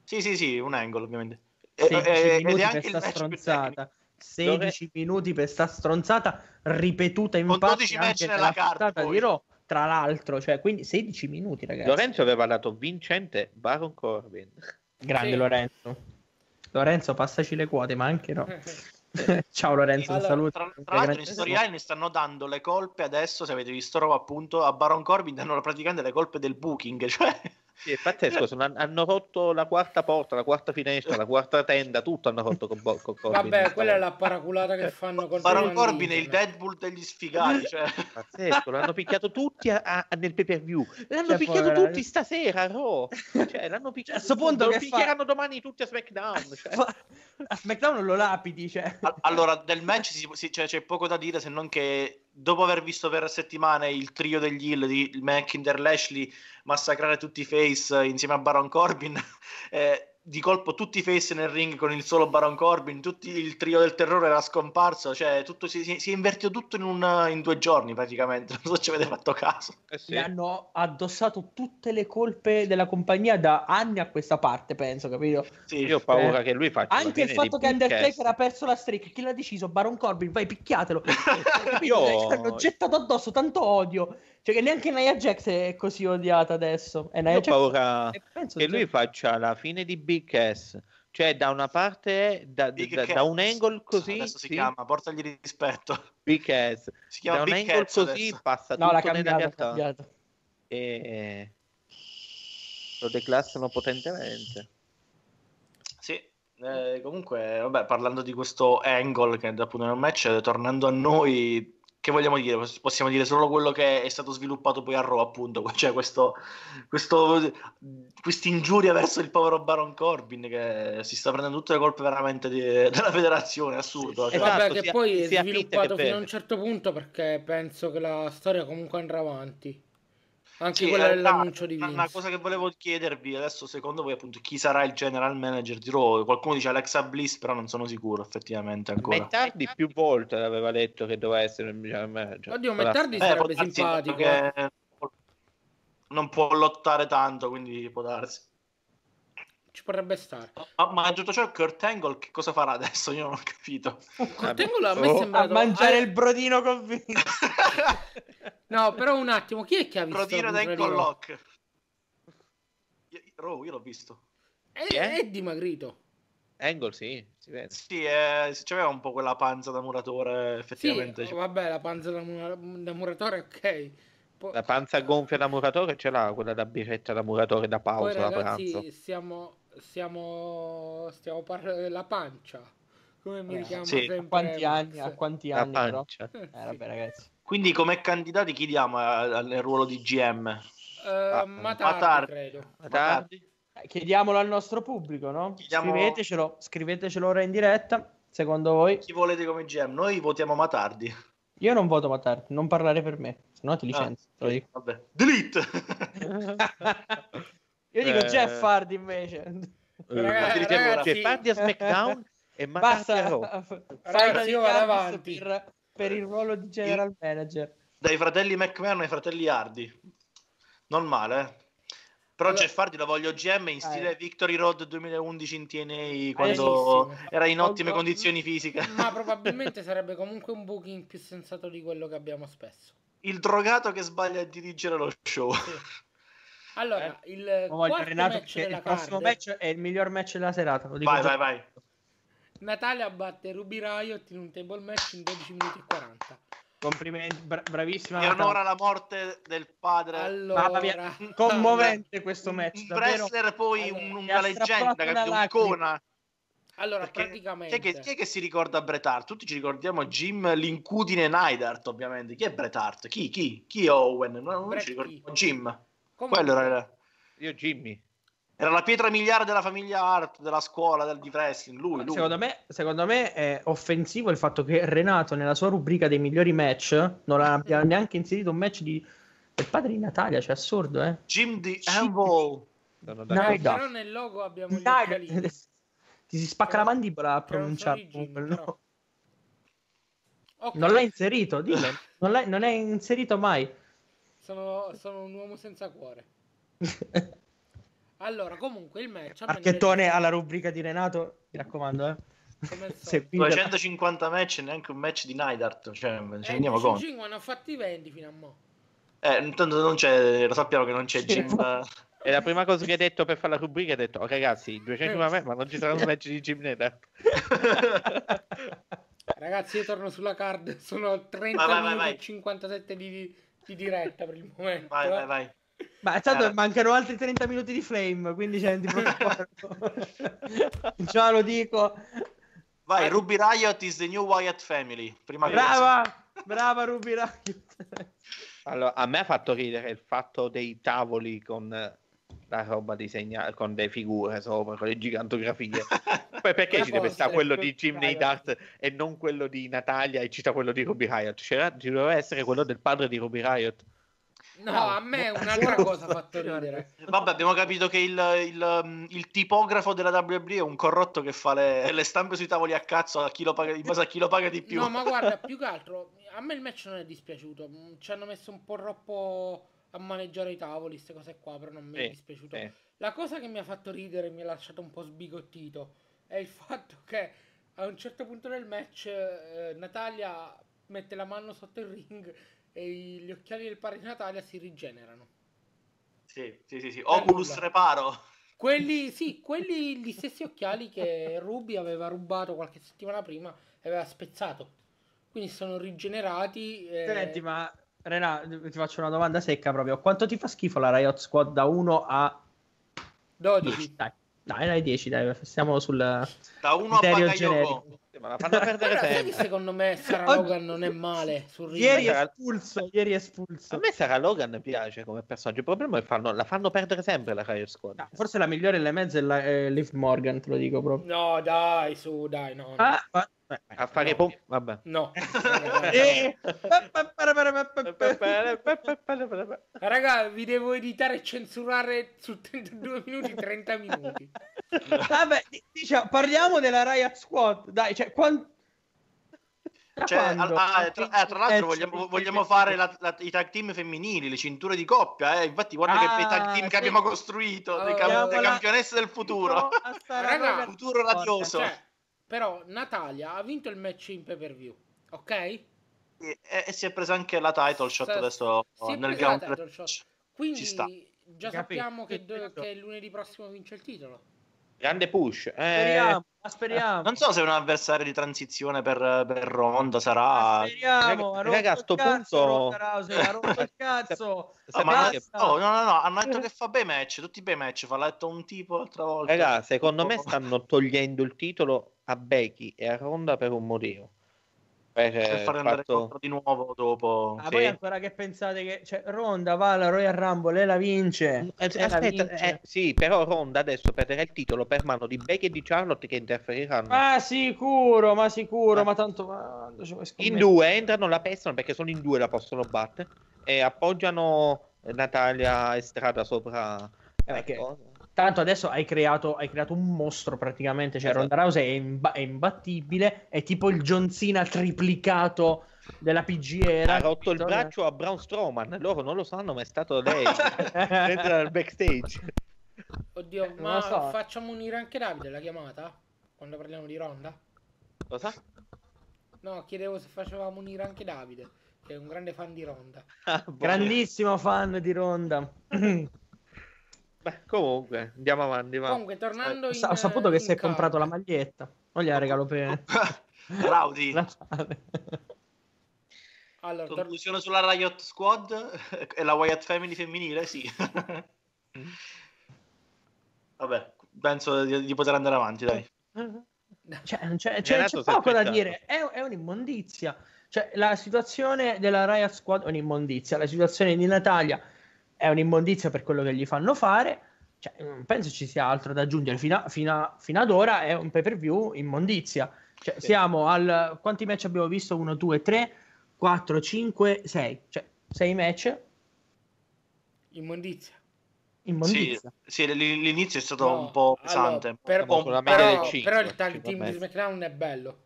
S4: Sì, sì, sì, un angle ovviamente.
S2: 16 e, minuti per sta stronzata. 16 minuti per sta stronzata ripetuta in parte anche nella carta di Raw tra l'altro, cioè quindi 16 minuti, ragazzi.
S3: Lorenzo aveva dato vincente Baron Corbin.
S2: Grande sì. Lorenzo. Lorenzo, passaci le quote, ma anche no. *laughs* Ciao Lorenzo, allora, saluto.
S4: Tra, tra l'altro in storyline stanno dando le colpe adesso, se avete visto roba appunto, a Baron Corbin danno praticamente le colpe del booking, *laughs* cioè
S3: sì, è pazzesco, sono, hanno rotto la quarta porta, la quarta finestra, la quarta tenda, tutto hanno rotto con, con
S1: Corbin. Vabbè, quella è la paraculata che fanno con
S4: Baron Corbin è il Deadpool degli sfigati, cioè.
S3: Pazzesco, l'hanno picchiato tutti a, a, nel pay per view. L'hanno cioè, picchiato poi, tutti stasera a Raw. Cioè, l'hanno picchiato.
S2: Cioè, a punto
S3: lo
S2: picchieranno
S3: fa... domani tutti a SmackDown. Cioè.
S2: A SmackDown lo lapidi, cioè.
S4: Allora, del match si, si, cioè, c'è poco da dire se non che dopo aver visto per settimane il trio degli Hill di McIntyre, Lashley massacrare tutti i face insieme a Baron Corbin, *laughs* eh, di colpo tutti i face nel ring con il solo Baron Corbin, tutti, il trio del terrore era scomparso, cioè tutto, si, si, si, è invertito tutto in, un, in, due giorni praticamente, *laughs* non so se ci avete fatto caso.
S2: Eh sì. hanno addossato tutte le colpe della compagnia da anni a questa parte, penso, capito?
S3: Sì, io ho paura eh, che lui faccia
S2: Anche il fatto che Undertaker ha perso la streak, chi l'ha deciso? Baron Corbin, vai picchiatelo. *laughs* io... hanno gettato addosso tanto odio. Cioè che neanche Nia Jax è così odiata adesso.
S3: E Nia ho Jax paura che lui faccia la fine di Big S. Cioè, da una parte, da, da, da un angle così.
S4: Adesso si sì. chiama, portagli rispetto.
S3: Big S. Si chiama da un Big angle S così adesso. passa no, tutto nella realtà. E lo declassano potentemente.
S4: Sì, eh, comunque, vabbè, parlando di questo angle che è appunto nel match, tornando a noi, che vogliamo dire? Possiamo dire solo quello che è stato sviluppato poi a Raw, appunto, *laughs* cioè questo, questo ingiuria verso il povero Baron Corbin che si sta prendendo tutte le colpe veramente di, *laughs* della federazione, assurdo.
S1: Cioè. Esatto, Vabbè, che poi è sviluppato fino a un certo punto perché penso che la storia comunque andrà avanti. Anche sì, quella dell'annuncio di Vince.
S4: Una cosa che volevo chiedervi adesso, secondo voi, appunto, chi sarà il general manager di Raw? Qualcuno dice Alexa Bliss, però non sono sicuro effettivamente ancora.
S3: Mettardi più volte aveva detto che doveva essere il general manager.
S1: Oddio, Mettardi eh, sarebbe simpatico. Eh.
S4: Non può lottare tanto, quindi può darsi.
S1: Ci potrebbe stare.
S4: Ma, ma tutto ciò Kurt Angle che cosa farà adesso? Io non ho capito.
S1: Kurt Angle a me oh, sembra...
S2: A mangiare il brodino con Vince. *laughs*
S1: no, però un attimo, chi è che ha visto
S4: Brodino da Ankle Lock? Io, io l'ho visto.
S1: È, è? è dimagrito.
S3: Angle sì, si
S4: vede. Sì, eh, c'aveva un po' quella panza da muratore, effettivamente.
S1: Sì, vabbè, la panza da, mura- da muratore, ok.
S3: Po- la panza gonfia da muratore ce l'ha, quella da biretta da muratore da pausa Poi, ragazzi, da pranzo.
S1: Stiamo, stiamo, stiamo parlando della pancia. Come mi eh, richiamo
S2: sì.
S1: sempre.
S2: A quanti anni? A quanti anni però? Eh, vabbè, ragazzi.
S4: Quindi come candidati chi diamo al ruolo di GM?
S1: Uh, eh, ah, Matardi, Matardi.
S2: Eh, chiediamolo al nostro pubblico, no? Chiediamo... Scrivetecelo, scrivetecelo ora in diretta, secondo voi.
S4: Chi volete come GM? Noi votiamo Matardi.
S2: Io non voto Matardi, non parlare per me, se no ti licenzio. Ah,
S4: sì, vabbè. Delete! *laughs* *laughs* *laughs*
S2: Io dico eh... Jeff Hardy invece.
S3: Eh, ragazzi, ragazzi... Jeff Hardy a SmackDown e Matardi a Raw. *laughs*
S1: Ragazzi, io vado avanti.
S2: Per, per, il ruolo di general manager.
S4: Dai fratelli McMahon ai fratelli Hardy. Non male, eh. Però allora, Jeff Hardy lo voglio GM in stile eh. Victory Road 2011 in TNA quando era in ottime condizioni fisiche.
S1: Ma *laughs* probabilmente sarebbe comunque un booking più sensato di quello che abbiamo spesso.
S4: Il drogato che sbaglia a dirigere lo show. Sì.
S1: Allora, eh, il, Renato, il
S2: prossimo card... match è il miglior match della serata.
S4: vai, vai, vai.
S1: Natalia batte Ruby Riot in un table match in 12 minuti e 40.
S2: Complimenti, bra- bravissima.
S4: In onore alla morte del padre.
S1: Allora,
S2: mia, commovente *laughs* questo match.
S4: Un
S2: davvero.
S4: wrestler poi
S1: Allora,
S4: un- una leggenda,
S2: una
S4: un'icona.
S1: allora
S4: Perché
S1: praticamente
S4: Chi è, che, chi è che si ricorda Bret Hart? Tutti ci ricordiamo Jim l'incudine Neidhart, ovviamente. Chi è Bret Hart? Chi? Chi? Chi è Owen? No, non ci ricordiamo.
S1: chi?
S4: Jim.
S1: Comunque,
S4: Quello era,
S3: Io Jimmy.
S4: era la pietra miliare della famiglia Hart, della scuola, del, di wrestling. Lui, lui.
S2: Secondo me, secondo me è offensivo il fatto che Renato nella sua rubrica dei migliori match non abbia *laughs* neanche inserito un match di... del padre di Natalia, cioè assurdo, eh?
S4: Jim di Anvil.
S2: No,
S1: però nel logo abbiamo gli *laughs*
S2: ti si spacca la mandibola a pronunciare
S1: di Jim,
S2: quel
S1: però.
S2: nome.
S1: Ok,
S2: Non l'hai inserito, dillo. *laughs* Non l'hai, non è inserito mai.
S1: Sono, sono un uomo senza cuore. *laughs* Allora, comunque il match
S2: Marchettone
S1: è-
S2: alla rubrica di Renato, mi raccomando, eh. *laughs* Seguitela.
S4: 250 match e neanche un match di Neidhart. Cioè, ci
S1: Eh,
S4: rendiamo
S1: i
S4: conto.
S1: Ne ho fatti 20 fino a mo'.
S4: Eh, intanto non c'è, lo sappiamo che non c'è
S2: Sì.
S4: Jim. *laughs* eh,
S3: E la prima cosa che hai detto per fare la rubrica hai detto, oh, ragazzi, 200 me, ma non ci sarà un match di Jim Neidhart.
S1: Ragazzi, io torno sulla card. Sono 30
S4: Vai, vai, vai,
S1: minuti
S4: vai.
S1: e 57 di, di diretta per il *laughs* momento.
S4: vai, vai, vai.
S2: Ma tanto
S4: Eh.
S2: mancano altri 30 minuti di flame, quindi c'è di *laughs* Già lo dico.
S4: Vai, Ruby Riot is the new Wyatt family. Prima cosa.
S2: Brava, brava Ruby Riot.
S3: Allora, a me ha fatto ridere il fatto dei tavoli con eh, la roba disegnata, con le figure sopra, con le gigantografie. *laughs* Poi perché ci deve stare quello di
S1: quel-
S3: Jim
S1: dai,
S3: Neidhart e non quello di Natalia e cita quello di Ruby Riot? C'era, ci doveva essere quello del padre di Ruby Riot.
S1: No, a me un'altra cosa ha fatto ridere.
S4: Vabbè, abbiamo capito che il, il, um, il tipografo della WWE è un corrotto che fa le, le stampe sui tavoli a cazzo a chi lo paga, in base a chi lo paga di più.
S1: No, ma guarda, più che altro, a me il match non è dispiaciuto. Ci hanno messo un po' troppo a maneggiare i tavoli, queste cose qua, però non mi è dispiaciuto.
S3: sì.
S1: La cosa che mi ha fatto ridere e mi ha lasciato un po' sbigottito è il *laughs* fatto che a un certo punto del match eh, Natalia mette la mano sotto il ring e i- gli occhiali del padre di Natalia si rigenerano.
S4: Sì, sì, sì, sì. Oculus. Reparo.
S1: Quelli, *laughs* sì, quelli gli stessi occhiali che Ruby aveva rubato qualche settimana prima e aveva spezzato. Quindi sono rigenerati. eh,
S2: Senti, ma Rena, ti faccio una domanda secca proprio. Quanto ti fa schifo la Riot Squad da 1 a
S1: 12.
S2: 10? Dai, dai, dai 10, dai, stiamo sul
S4: Da uno a
S2: criterio
S4: Bakayoko.
S2: generico.
S3: Ma la fanno *laughs* perdere sempre.
S1: secondo me Sarah
S2: Oggi-
S1: Logan non è male.
S2: Ieri è espulso, ieri è
S3: A
S2: espulso.
S3: me Sarah Logan piace come personaggio, il problema è che fanno- la fanno perdere sempre la Riot Squad.
S2: No, forse la migliore nelle mezze è, la, è Liv Morgan, te lo dico proprio.
S1: No, dai, su, dai, no. no.
S2: Ah, ma- eh,
S3: A fare
S1: No.
S3: pom- vabbè.
S1: No. *laughs*
S2: eh,
S1: Raga, vi devo editare e censurare su 32 minuti 30 minuti.
S2: Vabbè, di- diciamo, parliamo della Riot Squad. Dai, cioè, quan- Tra
S4: Cioè, ah, eh, tra, eh, tra l'altro
S2: Eh,
S4: vogliamo, vogliamo fare la- la- i tag team femminili, le cinture di coppia. Eh. Infatti, guarda
S2: Ah,
S4: che tag team
S2: sì.
S4: che abbiamo costruito, dei, cam-
S1: Allora,
S4: dei campionesse del futuro.
S1: Raga,
S4: futuro radioso.
S1: Cioè, però Natalia ha vinto il match in pay per view, ok?
S4: E, e si è presa anche la title shot
S1: Sa-
S4: adesso
S1: si è
S4: nel
S1: presa la
S4: ground
S1: title shot. Quindi già
S2: Capito.
S1: sappiamo che, che lunedì prossimo vince il titolo.
S3: Grande push. Eh,
S2: Speriamo, speriamo.
S4: Non so se è un avversario di transizione per, per Ronda, sarà...
S2: Speriamo.
S3: Raga,
S2: il
S3: sto
S2: cazzo,
S3: punto-
S2: Rousey, ha rotto il *laughs* cazzo.
S4: No, ma oh, no, no, no, hanno detto che fa bei match, tutti bei match, fa letto un tipo l'altra volta.
S3: Raga, secondo me stanno togliendo il titolo a Becky e a Ronda per un motivo. Per,
S4: per
S3: eh,
S4: far andare
S3: fatto-
S4: contro di nuovo dopo.
S2: Ma
S3: Sì.
S2: poi ancora che pensate che cioè, Ronda va alla Royal Rumble, lei la vince.
S3: Eh,
S2: Lei la
S3: Aspetta,
S2: vince.
S3: eh, sì, però Ronda adesso perderà il titolo per mano di Becky e di Charlotte che interferiranno.
S2: Ma sicuro, ma sicuro,
S3: Eh.
S2: ma tanto ma
S3: in due entrano, la pestano perché solo in due la possono battere e appoggiano Natalia e Strada sopra
S2: Eh, perché-
S3: cosa.
S2: Tanto adesso hai creato, hai creato un mostro praticamente, cioè
S3: Esatto.
S2: Ronda Rousey è, imba- è imbattibile, è tipo il John Cena triplicato della PG era.
S3: ha rotto il braccio a Braun Strowman loro non lo sanno ma è stato lei *laughs* entra dal backstage
S1: Oddio, ma
S2: so.
S1: facciamo unire anche Davide la chiamata? Quando parliamo di Ronda?
S3: cosa?
S1: No, chiedevo se facevamo unire anche Davide, che è un grande fan di Ronda.
S3: Ah, boh.
S2: Grandissimo fan di Ronda. *clears throat*
S3: Beh, comunque andiamo avanti va.
S1: Comunque, tornando
S2: Ho
S1: in
S2: ho saputo che
S1: in
S2: si è comprato la maglietta. Non gliela regalo per. *laughs* *laughs* Natale.
S4: Allora, Conclusione tor- sulla Riot Squad *laughs* e la Wyatt Family femminile, sì. Vabbè, penso di, di, poter andare avanti, dai.
S2: Cioè, c'è, c'è, c'è poco da dire, è, è un'immondizia. Cioè, la situazione della Riot Squad è un'immondizia, la situazione di Natalia è un'immondizia per quello che gli fanno fare. Cioè, non penso ci sia altro da aggiungere. Fino, a, fino, a, fino ad ora è un pay per view immondizia. Cioè, sì. siamo al. Quanti match abbiamo visto? 1, 2, 3, 4, 5, 6. Cioè, 6 match.
S1: Immondizia.
S4: Immondizia. Sì, sì, l'inizio è stato no, un po' pesante.
S1: Allora, per, po', però, 5, però il tag team di SmackDown è bello.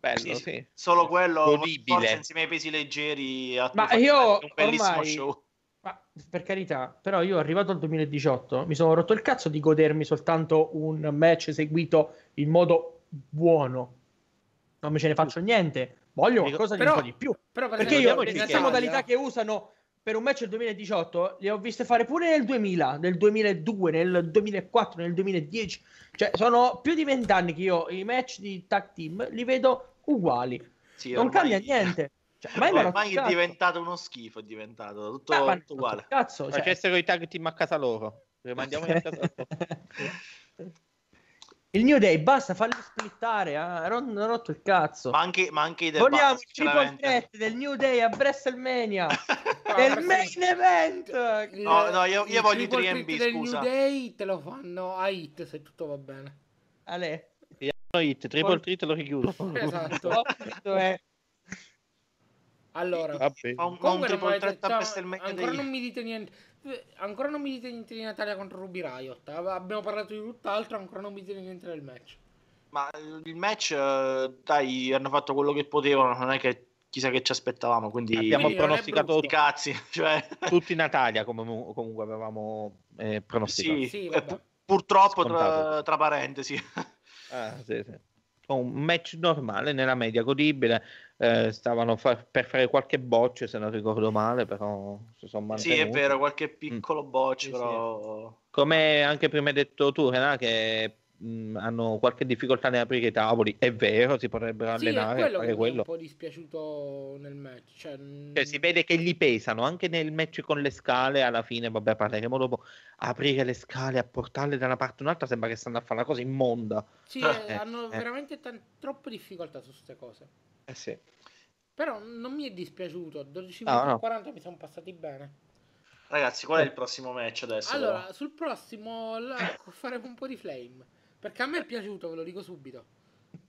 S3: Bello, sì, sì.
S4: Solo quello forse insieme ai pesi leggeri
S2: ma io un bellissimo ormai, show. Ma per carità, però io arrivato al 2018 mi sono rotto il cazzo di godermi soltanto un match seguito in modo buono. Non me ce ne faccio niente. Voglio qualcosa di un po' di più. Però per perché io le stesse modalità che usano per un match del 2018 le ho viste fare pure nel 2000, nel 2002, nel 2004, nel 2010. Cioè, sono più di vent'anni che io i match di tag team li vedo uguali. Sì, non cambia niente.
S4: Cioè, ormai, ormai è diventato uno schifo, è diventato tutto,
S2: ah,
S4: tutto uguale.
S2: Cazzo,
S3: cioè... Facessero i tag team a casa loro. Rimandiamoli a casa loro. *laughs*
S2: Il New Day, basta farli splittare. Eh? Non ho rotto il cazzo.
S4: Ma anche, ma anche i
S2: The Vogliamo il triple threat del New Day a WrestleMania. *laughs* del main event.
S4: No, no, io, io voglio i 3
S1: del New Day te lo fanno a hit se tutto va bene.
S2: Ale.
S3: Hit, triple threat lo richiudo.
S1: Esatto. *laughs* allora, Vabbè.
S4: un, comunque un triple threat a
S1: Ancora non mi dite niente ancora non mi dite niente di Natalia contro Ruby Riot. Abbiamo parlato di tutt'altro, ancora non mi dite niente del match.
S4: Ma il match, eh, dai, hanno fatto quello che potevano, non è che chissà che ci aspettavamo. Quindi
S3: abbiamo quindi pronosticato
S4: tutti cazzi, *laughs* cioè...
S3: tutti Natalia, come comunque avevamo eh, pronosticato.
S4: Sì, sì eh, purtroppo, tra, tra, parentesi.
S3: Ah, sì, sì. Un match normale, nella media, godibile eh, stavano fa- per fare qualche bocce se non ricordo male però si sono mantenuti
S4: sì è vero qualche mm. piccolo mm. bocce però
S3: sì. come anche prima hai detto tu Renan che mh, mm, hanno qualche difficoltà nell'aprire i tavoli è vero si potrebbero
S1: sì,
S3: allenare fare quello
S1: è un po' dispiaciuto nel match cioè,
S3: cioè, si vede che gli pesano anche nel match con le scale alla fine vabbè parleremo dopo aprire le scale a portarle da una parte o un'altra sembra che stanno a fare una cosa immonda
S1: sì *laughs* eh, hanno eh. veramente t- troppe difficoltà su queste cose
S3: eh sì.
S1: Però non mi è dispiaciuto. 12 minuti no, no. 40 mi sono passati bene.
S4: Ragazzi, qual è il prossimo match adesso?
S1: Allora, però? sul prossimo la, faremo un po' di flame. Perché a me è piaciuto, ve lo dico subito.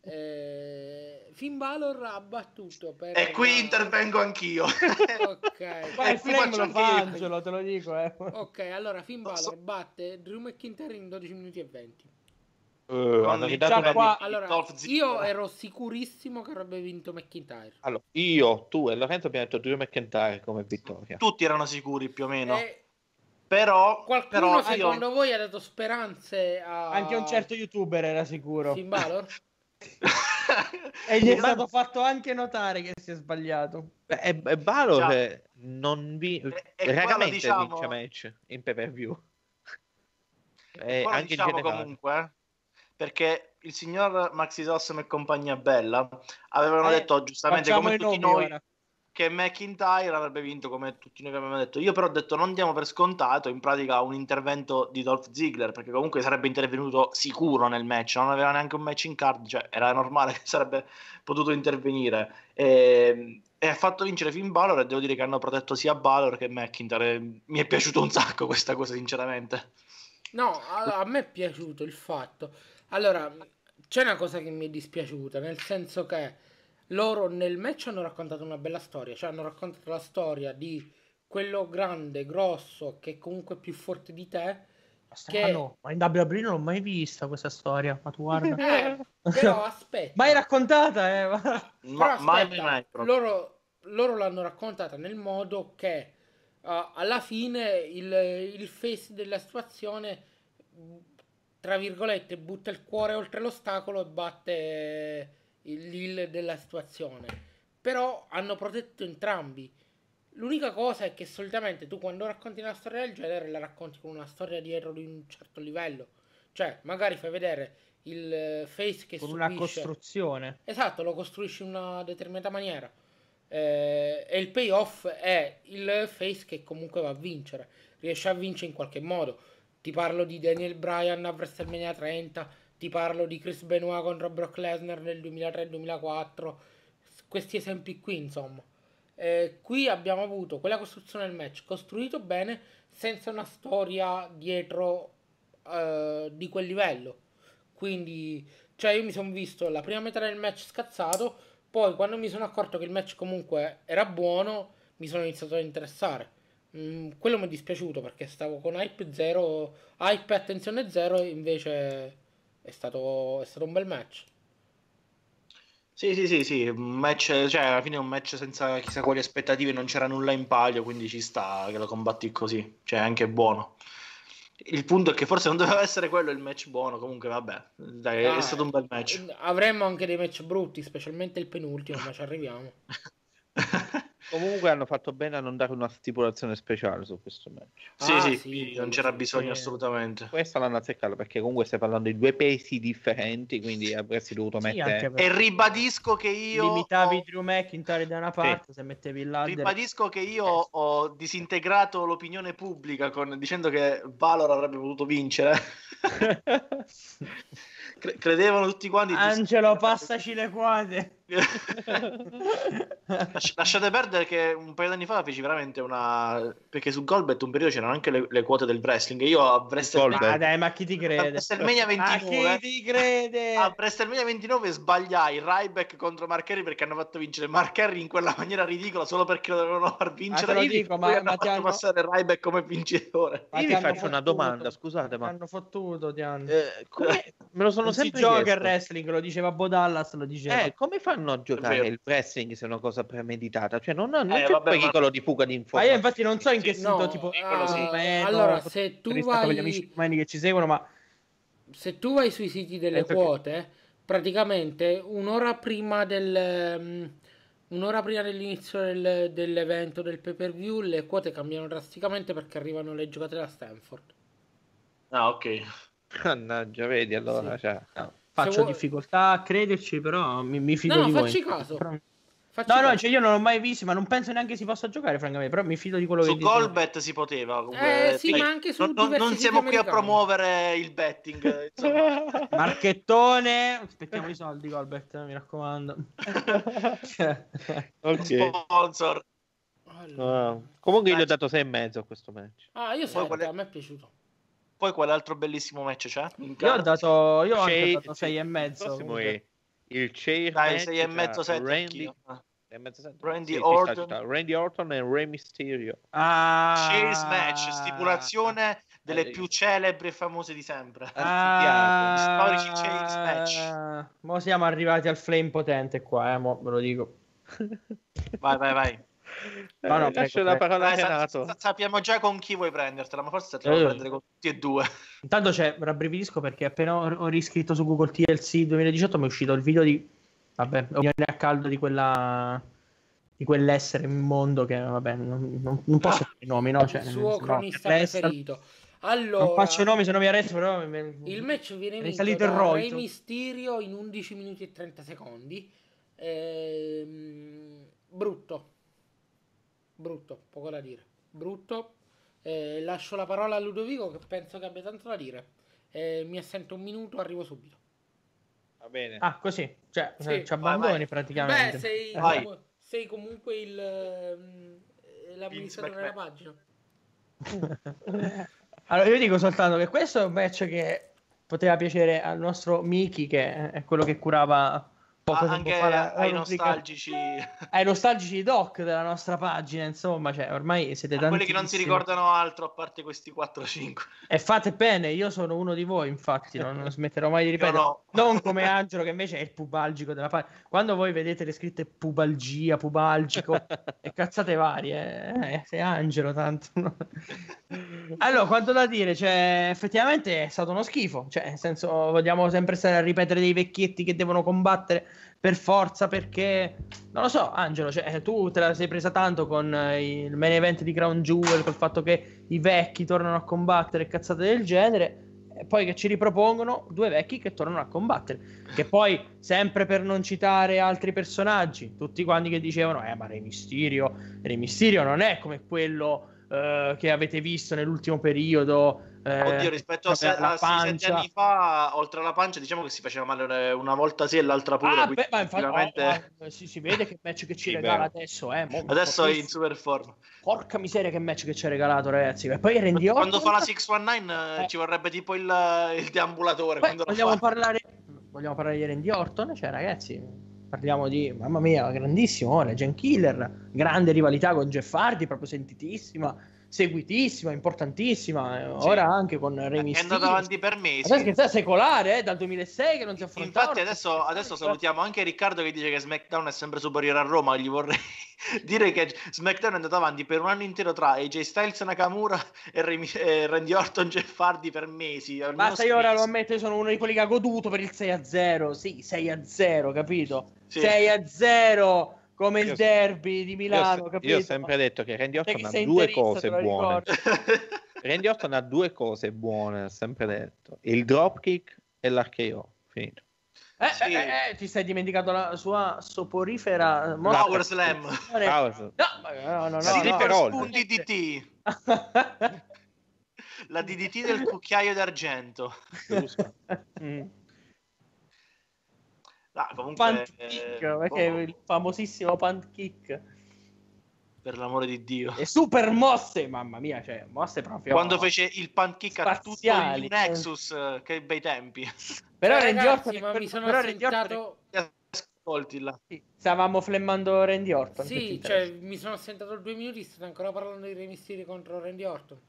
S1: Eh, Finn Balor ha battuto per
S4: e qui intervengo anch'io
S1: ok
S2: ma il flame lo fa Angelo te lo dico eh.
S1: ok allora Finn Balor batte Drew McIntyre in 12 minuti e 20
S3: Uh, hanno ridato una
S1: qua, allora, io ero sicurissimo che avrebbe vinto McIntyre.
S3: Allora, io, tu e Lorenzo abbiamo detto Drew McIntyre come vittoria.
S4: Tutti erano sicuri più o meno. E... Però
S1: qualcuno
S4: però,
S1: secondo io... voi ha dato speranze a
S2: anche un certo youtuber era sicuro.
S1: Finn Balor? *laughs*
S2: e gli è stato fatto anche notare che si è sbagliato.
S3: È, è Balor che non vi e, raramente diciamo... vince match in pay per view.
S4: E anche diciamo in generale. comunque perché il signor Maxi Sossam e compagnia bella avevano eh, detto giustamente come tutti noi ora. Che McIntyre avrebbe vinto come tutti noi avevamo detto. Io però ho detto non diamo per scontato in pratica un intervento di Dolph Ziggler perché comunque sarebbe intervenuto sicuro nel match non aveva neanche un match in card cioè era normale *laughs* che sarebbe potuto intervenire. E, e ha fatto vincere Finn Balor e devo dire che hanno protetto sia Balor che McIntyre. Mi è piaciuto un sacco questa cosa sinceramente.
S1: No a, a me è piaciuto il fatto. Allora, c'è una cosa che mi è dispiaciuta, nel senso che loro nel match hanno raccontato una bella storia, cioè hanno raccontato la storia di quello grande, grosso, che è comunque più forte di te.
S2: Che... No, ma in WWE non l'ho mai vista questa storia, ma tu guarda. *laughs*
S1: Eh, però *laughs* aspetta.
S2: mai raccontata, eh. Ma...
S1: Però aspetta, mai, mai, loro, loro, l'hanno raccontata nel modo che uh, alla fine il, il face della situazione tra virgolette, butta il cuore oltre l'ostacolo e batte l'il della situazione. Però hanno protetto entrambi. L'unica cosa è che solitamente tu quando racconti una storia del genere la racconti con una storia dietro di un certo livello. Cioè, magari fai vedere il face che
S2: con
S1: subisce.
S2: una costruzione.
S1: Esatto, lo costruisci in una determinata maniera. Eh, e il payoff è il face che comunque va a vincere, riesce a vincere in qualche modo. Ti parlo di Daniel Bryan a WrestleMania 30, ti parlo di Chris Benoit contro Brock Lesnar nel 2003-2004, questi esempi qui insomma. Eh, qui abbiamo avuto quella costruzione del match costruito bene senza una storia dietro eh, di quel livello. Quindi, cioè, io mi sono visto la prima metà del match scazzato poi quando mi sono accorto che il match comunque era buono, mi sono iniziato a interessare. Mm, quello mi è dispiaciuto perché stavo con hype zero, hype attenzione zero, e invece è stato, è stato un bel match.
S4: Sì, sì, sì, sì, un match, cioè alla fine è un match senza chissà quali aspettative, non c'era nulla in palio, quindi ci sta che lo combatti così, cioè anche buono. Il punto è che forse non doveva essere quello il match buono. Comunque, vabbè, dai, ah, è stato un bel match.
S1: Avremmo anche dei match brutti, specialmente il penultimo, ma ci arriviamo. *laughs*
S3: Comunque hanno fatto bene a non dare una stipulazione speciale su questo match.
S4: Sì, ah, sì, sì, non c'era bisogno assolutamente.
S3: Questa l'hanno azzeccata perché comunque stai parlando di due pesi differenti, quindi avresti dovuto sì, mettere...
S4: E ribadisco che io...
S2: Limitavi ho... Drew McIntyre da una parte, sì. se mettevi ladder...
S4: Ribadisco che io ho disintegrato l'opinione pubblica con... dicendo che Valor avrebbe potuto vincere. *laughs* credevano tutti quanti.
S2: Angelo, passaci le quadre.
S4: Lasciate perdere che un paio di anni fa feci veramente una. Perché su Golbet un periodo c'erano anche le, le quote del wrestling. Io a WrestleMania.
S2: Ah, dai, ma chi ti crede? A
S4: WrestleMania 29. *laughs*
S2: Ma chi ti crede?
S4: A WrestleMania 29 sbagliai Ryback contro Mark Henry perché hanno fatto vincere Mark Henry in quella maniera ridicola solo perché lo dovevano far vincere.
S2: Ma, dico, ma,
S4: hanno fatto hanno... passare Ryback come vincitore.
S3: Ma Io vi faccio una domanda, scusate, ma.
S2: Hanno fottuto, ti hanno.
S3: Eh, come... Me lo sono non sempre
S2: si gioca il wrestling, lo diceva Bodallas, lo diceva.
S3: Eh, come fanno a giocare il wrestling se è una cosa premeditata? Cioè, non, non eh, c'è vabbè, pericolo ma... di fuga di informazioni.
S2: Ma io infatti non so in che sì, sito, no, tipo...
S1: Uh, sì. Meno, allora, se tu vai...
S2: con gli amici umani che ci seguono, ma...
S1: Se tu vai sui siti delle eh, quote, perché... praticamente un'ora prima del... Um, un'ora prima dell'inizio del, dell'evento del pay per view le quote cambiano drasticamente perché arrivano le giocate da Stanford.
S4: Ah, ok.
S3: Mannaggia, vedi allora. Sì. Cioè,
S2: no. Faccio vuoi... difficoltà a crederci, però mi, mi fido
S1: no,
S2: di
S1: no,
S2: voi.
S1: Facci caso. Però...
S2: Facci no, caso. no, cioè io non l'ho mai visto, ma non penso neanche si possa giocare, francamente. Però mi fido di quello
S4: su
S2: che
S4: Su Golbet si poteva. Comunque.
S1: Eh, sì, ma anche su
S4: non, non siamo qui a promuovere il betting. *laughs*
S2: Marchettone, aspettiamo i soldi, Golbet, mi raccomando. *laughs*
S3: ok. Sponsor. Allora. Uh, comunque io gli ho dato 6 e mezzo a questo match.
S1: Ah, io so, a me è piaciuto.
S4: Poi quale altro bellissimo match c'è?
S2: Io ho dato, io ho Shea, dato 6 e mezzo.
S3: È il chair
S4: Dai, 6 e mezzo 7 Randy, Randy Orton.
S3: Randy Orton e Rey Mysterio.
S4: Ah, Chase match, stipulazione delle più celebri e famose di sempre. *laughs*
S2: Ah, storici Chase match. Mo siamo arrivati al flame potente qua, eh, mo ve lo dico.
S4: vai, vai, vai.
S3: No, no, eh, lascio la parola a Renato.
S4: Sa- sappiamo già con chi vuoi prendertela, ma forse te la eh. prendere con tutti e due. *laughs*
S2: Intanto c'è, rabbrividisco perché appena ho riscritto su Google TLC 2018 mi è uscito il video di, vabbè, opinione a caldo di quella di quell'essere mondo che, vabbè, non, non, non posso ah, fare i nomi, no? Cioè,
S1: il suo cronista preferito. Allora,
S2: non faccio nomi, se no mi arresto, però...
S1: Il match viene vinto salito da Rey Mysterio in 11 minuti e 30 secondi. Ehm, brutto brutto, poco da dire. Brutto. Eh, lascio la parola a Ludovico che penso che abbia tanto da dire. Eh, mi assento un minuto, arrivo subito.
S3: Va bene.
S2: Ah, così. Cioè, sì. ci abbandoni vai, vai. praticamente.
S1: Beh, sei, comunque, sei comunque il, ehm, l'amministratore della pagina. *laughs*
S2: allora, io dico soltanto che questo è un match che poteva piacere al nostro Miki, che è quello che curava
S4: poco ah, anche la, *laughs* ai nostalgici.
S2: ai nostalgici doc della nostra pagina insomma cioè ormai siete tanti
S4: quelli che non si ricordano altro a parte questi 4-5
S2: e fate bene io sono uno di voi infatti non, non smetterò mai di *laughs* ripetere. no. *laughs* non come Angelo che invece è il pubalgico della pagina quando voi vedete le scritte pubalgia pubalgico e cazzate varie eh, sei Angelo tanto. Allora quanto da dire cioè effettivamente è stato uno schifo cioè nel senso vogliamo sempre stare a ripetere dei vecchietti che devono combattere per forza perché non lo so Angelo cioè, tu te la sei presa tanto con eh, il main event di Crown Jewel col fatto che i vecchi tornano a combattere cazzate del genere e poi che ci ripropongono due vecchi che tornano a combattere. Che poi, sempre per non citare altri personaggi, tutti quanti che dicevano, eh ma Re Mysterio, Re Mysterio non è come quello uh, che avete visto nell'ultimo periodo
S4: eh, Oddio, rispetto a, se, a 6 anni fa, oltre alla pancia, diciamo che si faceva male una volta sì e l'altra pure. Ah, beh, ma infatti,
S2: sicuramente... oh, si, si, vede che match che ci sì, regala beh. adesso. Eh,
S4: adesso è in super forma.
S2: Porca miseria, che match che ci ha regalato, ragazzi. E poi rendi
S4: Quando fa la 619 eh. ci vorrebbe tipo il, il deambulatore.
S2: Beh, vogliamo, parlare, vogliamo parlare di Randy Orton? Cioè, ragazzi. Parliamo di, mamma mia, grandissimo, Legend Killer, grande rivalità con Jeff Hardy, proprio sentitissima seguitissima, importantissima. Eh, ora anche con Rey Mysterio.
S4: È andato avanti per mesi.
S2: Adesso è secolare, eh, dal 2006 che non si affrontava.
S4: Infatti adesso, adesso salutiamo anche Riccardo che dice che SmackDown è sempre superiore a Roma. Gli vorrei *laughs* dire che SmackDown è andato avanti per un anno intero tra AJ Styles Nakamura e, Remy, e Randy Orton Jeff Hardy per mesi.
S2: Basta, io ora lo ammetto, sono uno di quelli che ha goduto per il 6-0. Sì, 6-0, capito? Sì. 6-0 come il derby di Milano.
S3: Io, io ho sempre detto che Randy Orton ha due cose buone. *laughs* Randy Orton ha due cose buone, ho sempre detto: il dropkick e l'archeo. Finito.
S2: Eh, sì. eh, eh, ti sei dimenticato la sua soporifera
S4: Power Slam.
S2: Power Slam.
S4: No, no, no, no, Slipper no, no. DDT. *laughs* la DDT del cucchiaio d'argento. *laughs* mm. Ah, comunque,
S2: punt kick, eh, perché oh. il famosissimo punt kick.
S4: Per l'amore di Dio.
S2: E super mosse, mamma mia, cioè, mosse proprio...
S4: Quando fece il punt kick a tutto il Nexus, eh. che bei tempi.
S2: Però eh, Randy Orton... Ma mi sono però sentato... Ascolti là. Sì, stavamo flemmando Randy Orton.
S1: Sì, cioè, mi sono sentato due minuti, state ancora parlando di Re contro Randy Orton.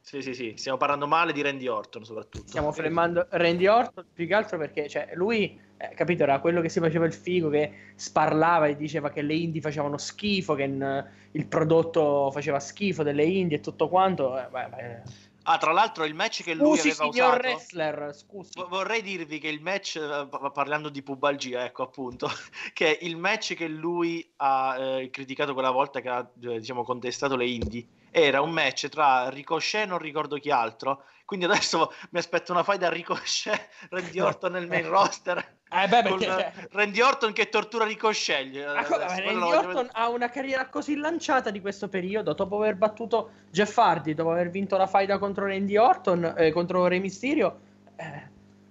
S4: Sì, sì, sì, stiamo parlando male di Randy Orton soprattutto.
S2: Stiamo flemmando Randy Orton più che altro perché, cioè, lui eh, capito, era quello che si faceva il figo, che sparlava e diceva che le indie facevano schifo, che in, il prodotto faceva schifo delle indie e tutto quanto. Eh, beh, beh.
S4: Ah, tra l'altro il match che lui
S2: scusi,
S4: aveva usato...
S2: wrestler, scusi.
S4: Vorrei dirvi che il match, eh, parlando di pubalgia, ecco appunto, *laughs* che il match che lui ha eh, criticato quella volta che ha, eh, diciamo, contestato le indie, era un match tra Ricochet e non ricordo chi altro, quindi adesso *laughs* mi aspetto una fight da Ricochet, Randy Orton nel main roster.
S2: Eh beh, perché, cioè...
S4: Randy Orton che tortura Ricochet.
S2: Ecco, Randy Orton ha una carriera così lanciata di questo periodo, dopo aver battuto Jeff Hardy, dopo aver vinto la faida contro Randy Orton, eh, contro Re Mysterio. Eh,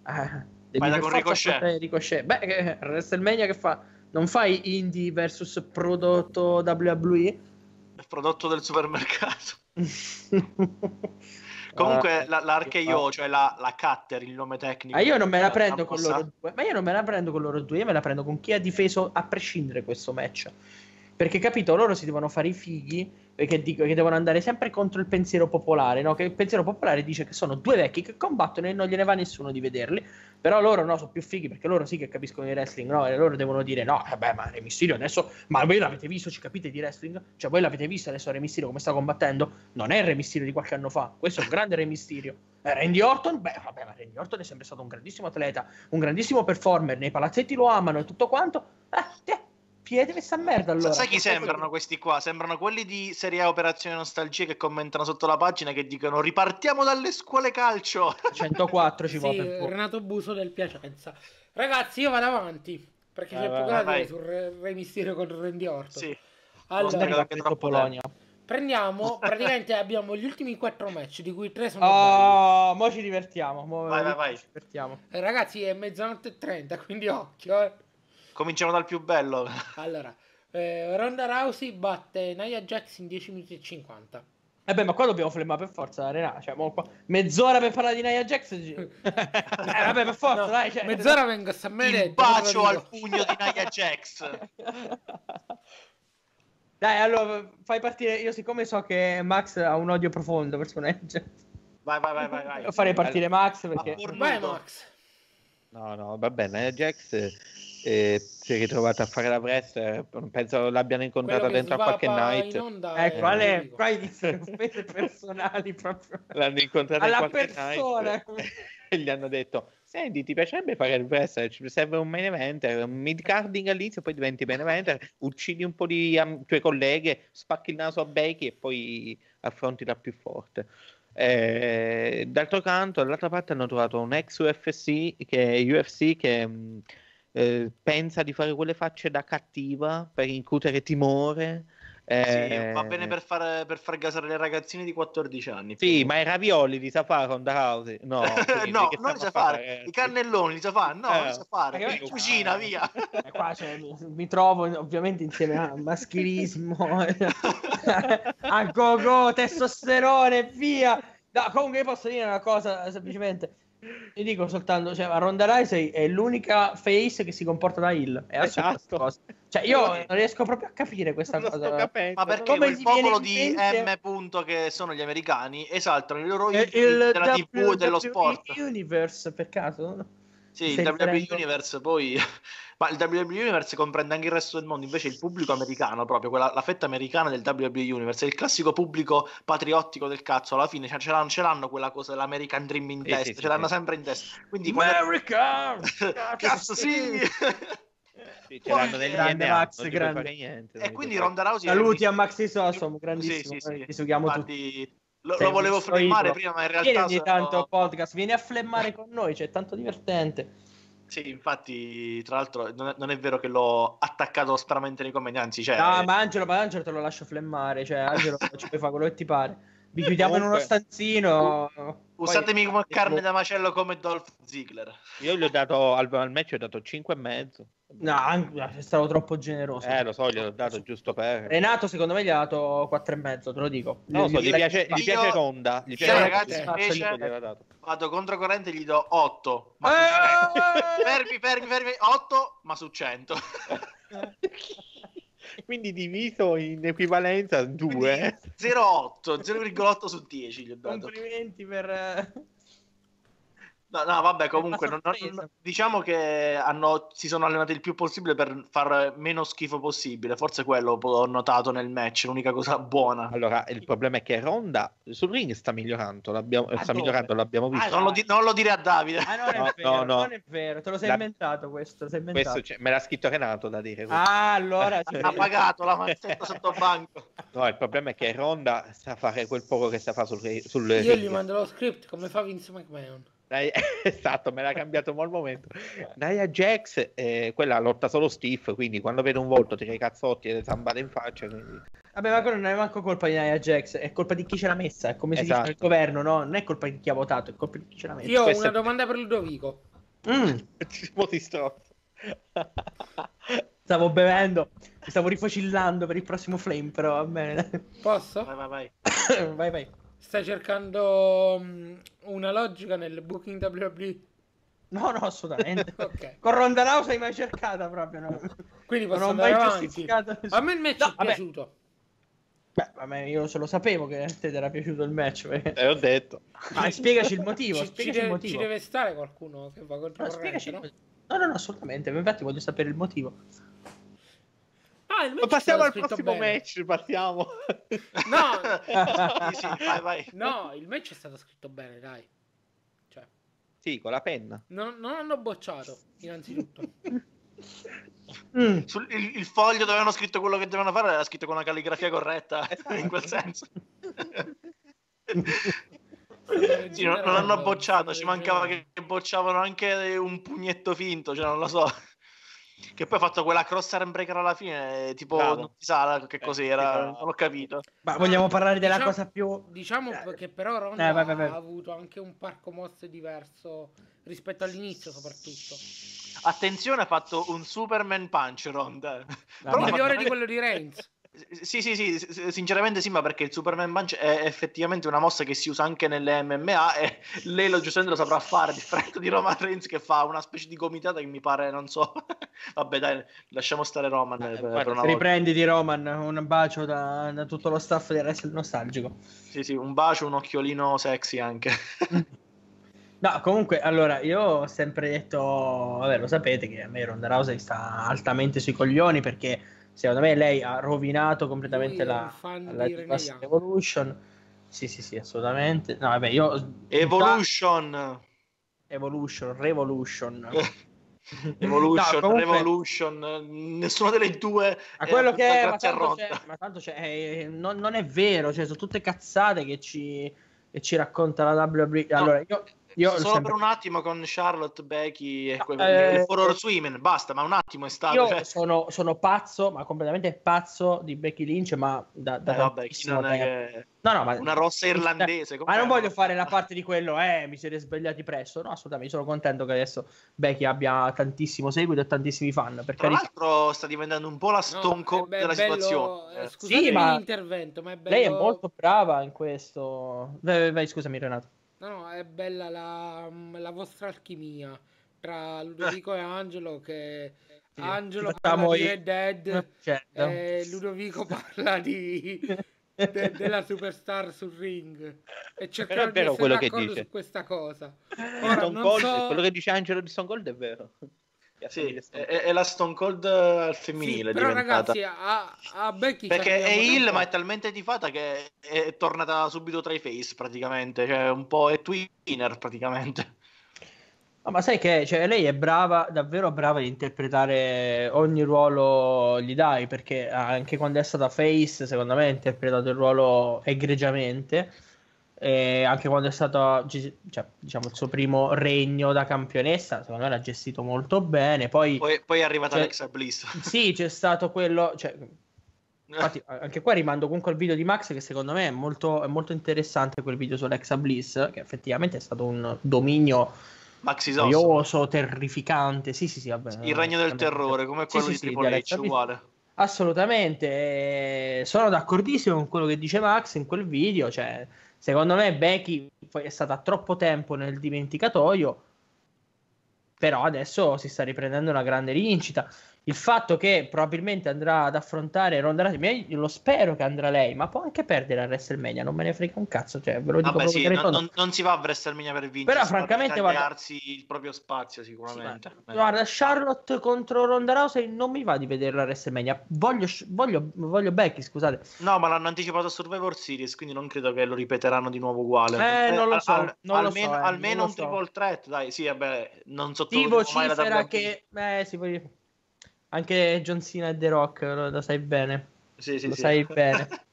S4: eh, Faida con Ricochet.
S2: Ricochet. Beh, eh, WrestleMania che fa? Non fai indie versus prodotto WWE?
S4: prodotto del supermercato. *laughs* Comunque uh, la, l'RKO, cioè la, la cutter, il nome tecnico.
S2: Ma io non me la prendo con loro due. Ma io non me la prendo con loro due, io me la prendo con chi ha difeso a prescindere questo match. Perché capito, loro si devono fare i fighi che, dico, che devono andare sempre contro il pensiero popolare, no? Che il pensiero popolare dice che sono due vecchi che combattono e non gliene va nessuno di vederli. Però loro no, sono più fighi perché loro sì che capiscono di wrestling, no? E loro devono dire: no, vabbè, ma Re Mysterio adesso. Ma voi l'avete visto, ci capite di wrestling? Cioè, voi l'avete visto adesso Re Mysterio come sta combattendo? Non è il Re Mysterio di qualche anno fa, questo è un grande Re Mysterio. Eh, Randy Orton, beh, vabbè, ma Randy Orton è sempre stato un grandissimo atleta, un grandissimo performer. Nei palazzetti lo amano e tutto quanto. Eh, piede questa merda allora.
S4: Sai chi sembrano questi qua? Sembrano quelli di Serie A Operazione Nostalgia che commentano sotto la pagina che dicono ripartiamo dalle scuole calcio. *laughs*
S2: 104 ci
S1: sì, Renato Buso del Piacenza. Ragazzi, io vado avanti perché c'è poco da dire sul Re Mysterio contro Randy Orton.
S4: Sì.
S2: Allora, Polonia.
S1: Prendiamo, *laughs* praticamente abbiamo gli ultimi quattro match, di cui tre sono
S2: Oh, belli. mo ci divertiamo. Mo
S4: vai, vai, vai.
S2: Ci divertiamo.
S1: Eh, ragazzi, è mezzanotte e trenta, quindi occhio. Eh.
S4: Cominciamo dal più bello. *laughs*
S1: Allora, eh, Ronda Rousey batte Nia Jax in 10 minuti e 50.
S2: Eh beh, ma qua dobbiamo flemmare per forza, Renata. Cioè, qua... mezz'ora per parlare di Nia Jax. *laughs* eh, vabbè, per forza, no, dai. Cioè...
S1: Mezz'ora vengo a sapere.
S4: Il bacio al pugno di Nia *laughs* Jax.
S2: dai, allora, fai partire. Io, siccome so che Max ha un odio profondo verso Nia
S4: Jax. Vai, vai, vai, vai. vai.
S2: Farei partire Max perché...
S1: Vai, Max.
S3: No, no, va bene. Nia Jax e si è ritrovato a fare la pressa penso l'abbiano incontrata dentro a qualche night.
S2: ecco qual è? qua iniziano offese personali proprio.
S3: L'hanno incontrata alla persona. E *laughs* gli hanno detto senti ti piacerebbe fare il wrestler ci serve un main eventer un mid carding all'inizio poi diventi main eventer uccidi un po' di um, tue colleghe spacchi il naso a Becky e poi affronti la più forte. Eh, d'altro canto, dall'altra parte hanno trovato un ex UFC che, UFC che mh, eh, pensa di fare quelle facce da cattiva per incutere timore
S4: eh, sì, va bene per far, per far gasare le ragazzine di 14 anni.
S3: Sì, ma i ravioli li sa fare Ronda House? No, *laughs*
S4: no non li sa fare. fare. I cannelloni li sa fare? No, eh. non li sa fare. Eh, cucina, *laughs* via.
S2: Eh, qua, cioè, mi, mi, trovo ovviamente insieme a maschilismo, *laughs* a go go, testosterone, via. No, comunque posso dire una cosa semplicemente io dico soltanto, cioè, Ronda Rousey è l'unica face che si comporta da Hill. È esatto. Cioè, io non riesco proprio a capire questa non cosa.
S4: Ma perché Come il popolo di. M. Punto, che sono gli americani esaltano i loro il, il della w, TV e dello sport.
S2: Universe, per caso?
S4: Sì, il WWE Universe poi *laughs* ma il WWE Universe comprende anche il resto del mondo, invece il pubblico americano, proprio quella, la fetta americana del WWE Universe, è il classico pubblico patriottico del cazzo, alla fine ce, l'hanno, ce l'hanno quella cosa dell'American Dream in testa, sì, sì, ce l'hanno sempre in testa. Quindi
S2: America! *laughs*
S4: cazzo sì! *laughs*
S3: Sì, ce l'hanno nel grande
S2: DNA, Max, grande.
S4: Niente, e quindi Ronda Rousey
S2: saluti a Maxi Sosom grandissimo sì, sì, sì. sughiamo
S4: Infatti, tutti lo, lo volevo flemmare prima ma in realtà
S2: vieni ogni sono... tanto podcast vieni a flemmare con noi c'è cioè, tanto divertente
S4: sì, infatti, tra l'altro, non è, non è, vero che l'ho attaccato aspramente nei commenti, anzi, cioè...
S2: No, ma Angelo, ma Angelo te lo lascio flemmare, cioè, Angelo *laughs* ci puoi fare quello che ti pare. Vi chiudiamo Comunque, in uno stanzino.
S4: Usatemi come carne da macello come Dolph Ziggler.
S3: Io gli ho dato al, al match ho dato 5 e mezzo.
S2: No, è stato troppo generoso.
S3: Eh, lo so, gli ho dato giusto per.
S2: Renato, secondo me, gli ha dato 4 e mezzo, te lo dico.
S3: No, so, gli, piace, gli piace Ronda. Gli piace
S4: ragazzi, invece, vado contro corrente gli do 8. Ma eh! fermi, fermi, fermi. 8, ma su 100. *laughs*
S3: Quindi diviso in equivalenza 2.
S4: 0,8, 0,8 su 10 gli ho dato.
S2: Complimenti per
S4: No, no, vabbè, comunque non, non, diciamo che hanno, si sono allenati il più possibile per far meno schifo possibile. Forse quello ho notato nel match, l'unica cosa buona.
S3: Allora, il problema è che Ronda sul ring sta migliorando, l'abbiamo, sta migliorando, l'abbiamo visto.
S4: Ah, non, lo di, non, lo dire a Davide.
S2: Ah, non, no, è vero, no, no. non è vero, te lo sei La... inventato questo. Sei inventato. questo
S3: me l'ha scritto Renato da dire.
S2: Questo. Ah, allora
S4: sì. ha pagato la mazzetta sotto banco.
S3: No, il problema è che Ronda sa fare quel poco che sa fare sul, sul
S1: Io ring. gli mando lo script come fa Vince McMahon. *laughs*
S3: esatto, me l'ha cambiato un al momento. Nia Jax, eh, quella lotta solo Steve, quindi quando vede un volto tira i cazzotti e le zambate in faccia. Quindi...
S2: Vabbè, ma quello non è manco colpa di Nia Jax, è colpa di chi ce l'ha messa, è come esatto. si dice nel governo, no? Non è colpa di chi ha votato, è colpa di chi ce l'ha messa.
S1: Io ho Questa... una domanda per Ludovico.
S2: Mm. Stavo bevendo, mi stavo rifacillando per il prossimo flame, però va bene.
S1: Posso? *coughs*
S4: Vai, vai, vai.
S2: vai, vai.
S1: Stai cercando um, una logica nel booking WWE?
S2: No, no, assolutamente. *laughs* okay. Con Ronda Rousey hai mai cercata proprio, no?
S1: Quindi posso non ho mai giustificato. A me il match no, è vabbè. piaciuto.
S2: Beh, vabbè, io se lo sapevo che a te ti era piaciuto il match.
S3: Perché... Eh, ho detto.
S2: Ma spiegaci il motivo, ci, spiegaci
S1: ci,
S2: il motivo.
S1: Ci deve stare qualcuno che va contro no, no?
S2: no? no, no, assolutamente. Infatti voglio sapere il motivo.
S1: Ah, il
S3: passiamo al prossimo bene. match, passiamo.
S1: No, *laughs*
S4: sì, sì, vai, vai.
S1: no, il match è stato scritto bene, dai. Cioè,
S3: sì, con la penna.
S1: Non, non hanno bocciato, innanzitutto. *laughs*
S4: Mm. Sul, il, il, foglio dove hanno scritto quello che dovevano fare era scritto con una calligrafia corretta, *laughs* esatto. in quel senso. sì, non, non hanno bocciato, ci mancava che bocciavano anche un pugnetto finto, cioè non lo so. Che poi ha fatto quella cross arm breaker alla fine, tipo, Bravo. non si sa che eh, cos'era, non ho capito.
S2: Ma vogliamo parlare della
S1: diciamo,
S2: cosa più...
S1: Diciamo eh, che però Ronda eh, vai, vai, vai. ha avuto anche un parco mosse diverso rispetto all'inizio soprattutto.
S4: Attenzione, ha fatto un Superman punch Ronda.
S1: No, migliore di quello di Reigns.
S4: Sì, sì, sì, sinceramente sì, ma perché il Superman Punch è effettivamente una mossa che si usa anche nelle MMA e *laughs* lei lo giustamente lo saprà fare, a differenza di Roman Reigns che fa una specie di gomitata che mi pare, non so. *laughs* Vabbè dai, lasciamo stare Roman. Eh, per,
S2: per riprenditi Roman, un bacio da, da, tutto lo staff del Wrestle Nostalgico.
S4: Sì, sì, un bacio, un occhiolino sexy anche.
S2: No, comunque, allora, io ho sempre detto, vabbè, lo sapete che a me Ronda Rousey sta altamente sui coglioni perché secondo me lei ha rovinato completamente la, la Evolution. Sì, sì, sì, assolutamente. No, vabbè, io...
S4: Evolution!
S2: Evolution, Revolution. *laughs*
S4: Evolution, no, comunque... Revolution, nessuna delle due.
S2: Ma quello che è, ma tanto, c'è, ma tanto c'è, eh, non, non, è vero, cioè, sono tutte cazzate che ci, e ci racconta la WWE. Allora, io io
S4: Solo sempre... per un attimo con Charlotte, Becky e quel... eh, il Horror Women, basta, ma un attimo è stato.
S2: Io cioè... sono, sono, pazzo, ma completamente pazzo di Becky Lynch, ma da, da
S4: eh, vabbè, chi non è che... no, no, ma... una rossa irlandese.
S2: Ma non voglio fare la *laughs* parte di quello, eh, mi siete svegliati presto. No, assolutamente, sono contento che adesso Becky abbia tantissimo seguito e tantissimi fan. Per
S4: Tra l'altro sta diventando un po' la Stone Cold no, della bello... situazione.
S1: Eh, scusate sì, ma l'intervento, ma è bello...
S2: lei è molto brava in questo. Vai, vai scusami Renato.
S1: No, no, è bella la, la vostra alchimia tra Ludovico e *laughs* Angelo che sì, Angelo parla di Red Dead *laughs* certo. e Ludovico *laughs* parla di de, della superstar sul ring e cercherò di essere quello che dice. su questa cosa.
S3: Ora, Cold, so... quello che dice Angelo di Stone Cold è vero.
S4: Sì, è, è, la Stone Cold al femminile. Sì, però diventata. ragazzi,
S1: a, a Becky
S4: perché è Hill, ma è talmente tifata che è tornata subito tra i face praticamente. Cioè, un po' è twinner praticamente.
S2: No, ma sai che cioè, lei è brava, davvero brava di interpretare ogni ruolo gli dai, perché anche quando è stata face, secondo me ha interpretato il ruolo egregiamente e anche quando è stato cioè, diciamo, il suo primo regno da campionessa, secondo me l'ha gestito molto bene. Poi,
S4: poi, poi è arrivata Alexa Bliss. *laughs*
S2: Sì, c'è stato quello. Cioè, infatti, anche qua rimando comunque al video di Max, che secondo me è molto, è molto interessante quel video su Alexa Bliss, che effettivamente è stato un dominio noioso, terrificante. Sì, sì, sì, vabbè,
S4: il regno del terrore, come quello sì, di sì, Triple H, uguale.
S2: Assolutamente, sono d'accordissimo con quello che dice Max in quel video, cioè Secondo me Becky è stata troppo tempo nel dimenticatoio, però adesso si sta riprendendo una grande rincita il fatto che probabilmente andrà ad affrontare Ronda Rousey, io lo spero che andrà lei, ma può anche perdere a WrestleMania, non me ne frega un cazzo, cioè ve lo dico Vabbè, sì,
S4: non, non, non, si va a WrestleMania per vincere,
S2: però francamente
S4: guarda il proprio spazio sicuramente.
S2: Sì, guarda, Charlotte contro Ronda Rousey non mi va di vederla a WrestleMania. Voglio, voglio, voglio Becky, scusate.
S4: No, ma l'hanno anticipato a Survivor Series, quindi non credo che lo ripeteranno di nuovo uguale.
S2: Eh, non lo so, al, non
S4: almeno,
S2: lo so,
S4: eh, almeno un so. triple threat, dai, sì, vabbè, non sottovalutiamo
S2: tipo la che eh, sì, poi anche John Cena e The Rock lo, lo sai bene.
S4: Sì, sì,
S2: lo
S4: sì.
S2: sai bene. *laughs*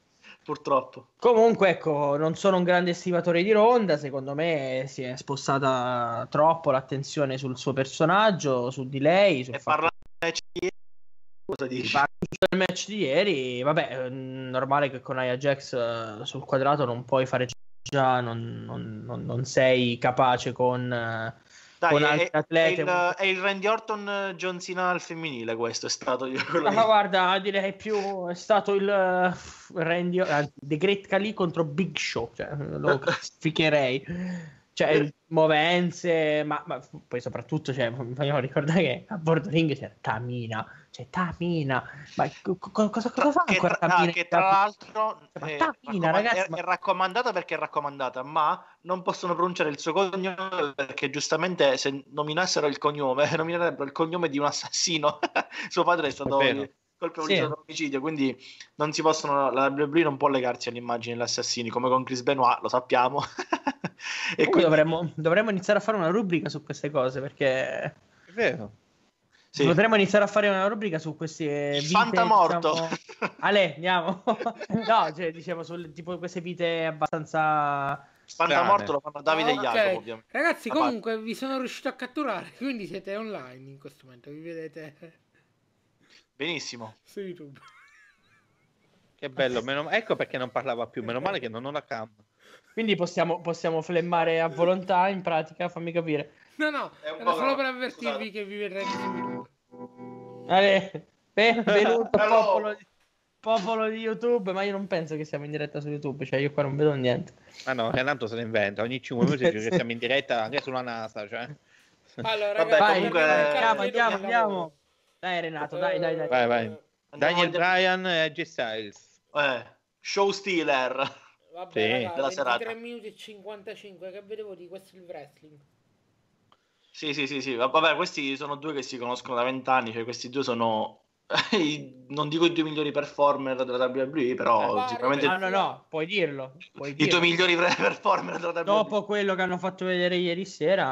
S4: Purtroppo.
S2: Comunque, ecco, non sono un grande estimatore di Ronda. Secondo me si è spostata troppo l'attenzione sul suo personaggio, su di lei. Sul
S4: e parla del match di ieri.
S2: Cosa dici? del match di ieri. Vabbè, normale che con Aya Jax uh, sul quadrato non puoi fare già, non, non, non, non sei capace con.
S4: Dai, con altri è, atleti. È il, è il Randy Orton eh, John Cena al femminile questo è stato io.
S2: Ma *laughs* guarda, direi più è stato il uh, Randy uh, The Great Khali contro Big Show, cioè, lo classificherei. Cioè, movenze, ma, ma, poi soprattutto, cioè, vogliamo ricordare che a bordo ring c'è Tamina cioè Tamina, ma co- cosa, cosa fa
S4: che
S2: ancora
S4: tra,
S2: Tamina?
S4: No, che tra l'altro è, Tamina, ragazzi, è, ma... è, raccomandata perché è raccomandata, ma non possono pronunciare il suo cognome perché giustamente se nominassero il cognome, *laughs* nominerebbero il cognome di un assassino. *laughs* suo padre è stato colpevolizzato sì. omicidio, quindi non si possono, la WWE non può legarsi all'immagine degli assassini, come con Chris Benoit, lo sappiamo. *laughs*
S2: e quindi dovremmo, dovremmo iniziare a fare una rubrica su queste cose perché...
S3: È vero
S2: sì. Potremmo iniziare a fare una rubrica su queste
S4: vite, Fantamorto.
S2: Diciamo... *laughs* Ale, andiamo. *laughs* no, cioè, diciamo, su tipo queste vite abbastanza...
S4: Fantamorto lo fanno Davide oh, okay. Jacopo, ovviamente.
S1: Ragazzi, comunque vi sono riuscito a catturare, *laughs* quindi siete online in questo momento, vi vedete...
S4: Benissimo.
S1: Su YouTube.
S3: Che bello, meno... ecco perché non parlava più, meno male che non ho la cam.
S2: Quindi possiamo, possiamo flemmare a volontà, in pratica, fammi capire.
S1: No, no, era solo per avvertirvi che vi verrete su YouTube.
S2: Ale, *laughs* benvenuto popolo di, popolo di YouTube, ma io non penso che siamo in diretta su YouTube, cioè io qua non vedo niente.
S3: Ma no, Renato se ne inventa, ogni 5 minuti dice che *laughs* siamo in diretta anche sulla NASA, cioè.
S1: Allora, ragazzi, Vabbè,
S2: comunque... andiamo, andiamo, andiamo. Dai Renato, dai, dai, dai.
S3: Vai, vai. Daniel Bryan e G Styles.
S4: Eh, show stealer.
S1: Vabbè, sì. raga, 23 serata. minuti e 55, che vedevo di questo il wrestling.
S4: Sì, sì, sì, sì. Vabbè, questi sono due che si conoscono da vent'anni, cioè questi due sono *laughs* i, non dico i due migliori performer della WWE, però
S2: eh,
S4: sicuramente
S2: no, no, no, puoi dirlo, puoi
S4: i
S2: dirlo.
S4: due migliori *laughs* performer della WWE.
S2: Dopo quello che hanno fatto vedere ieri sera,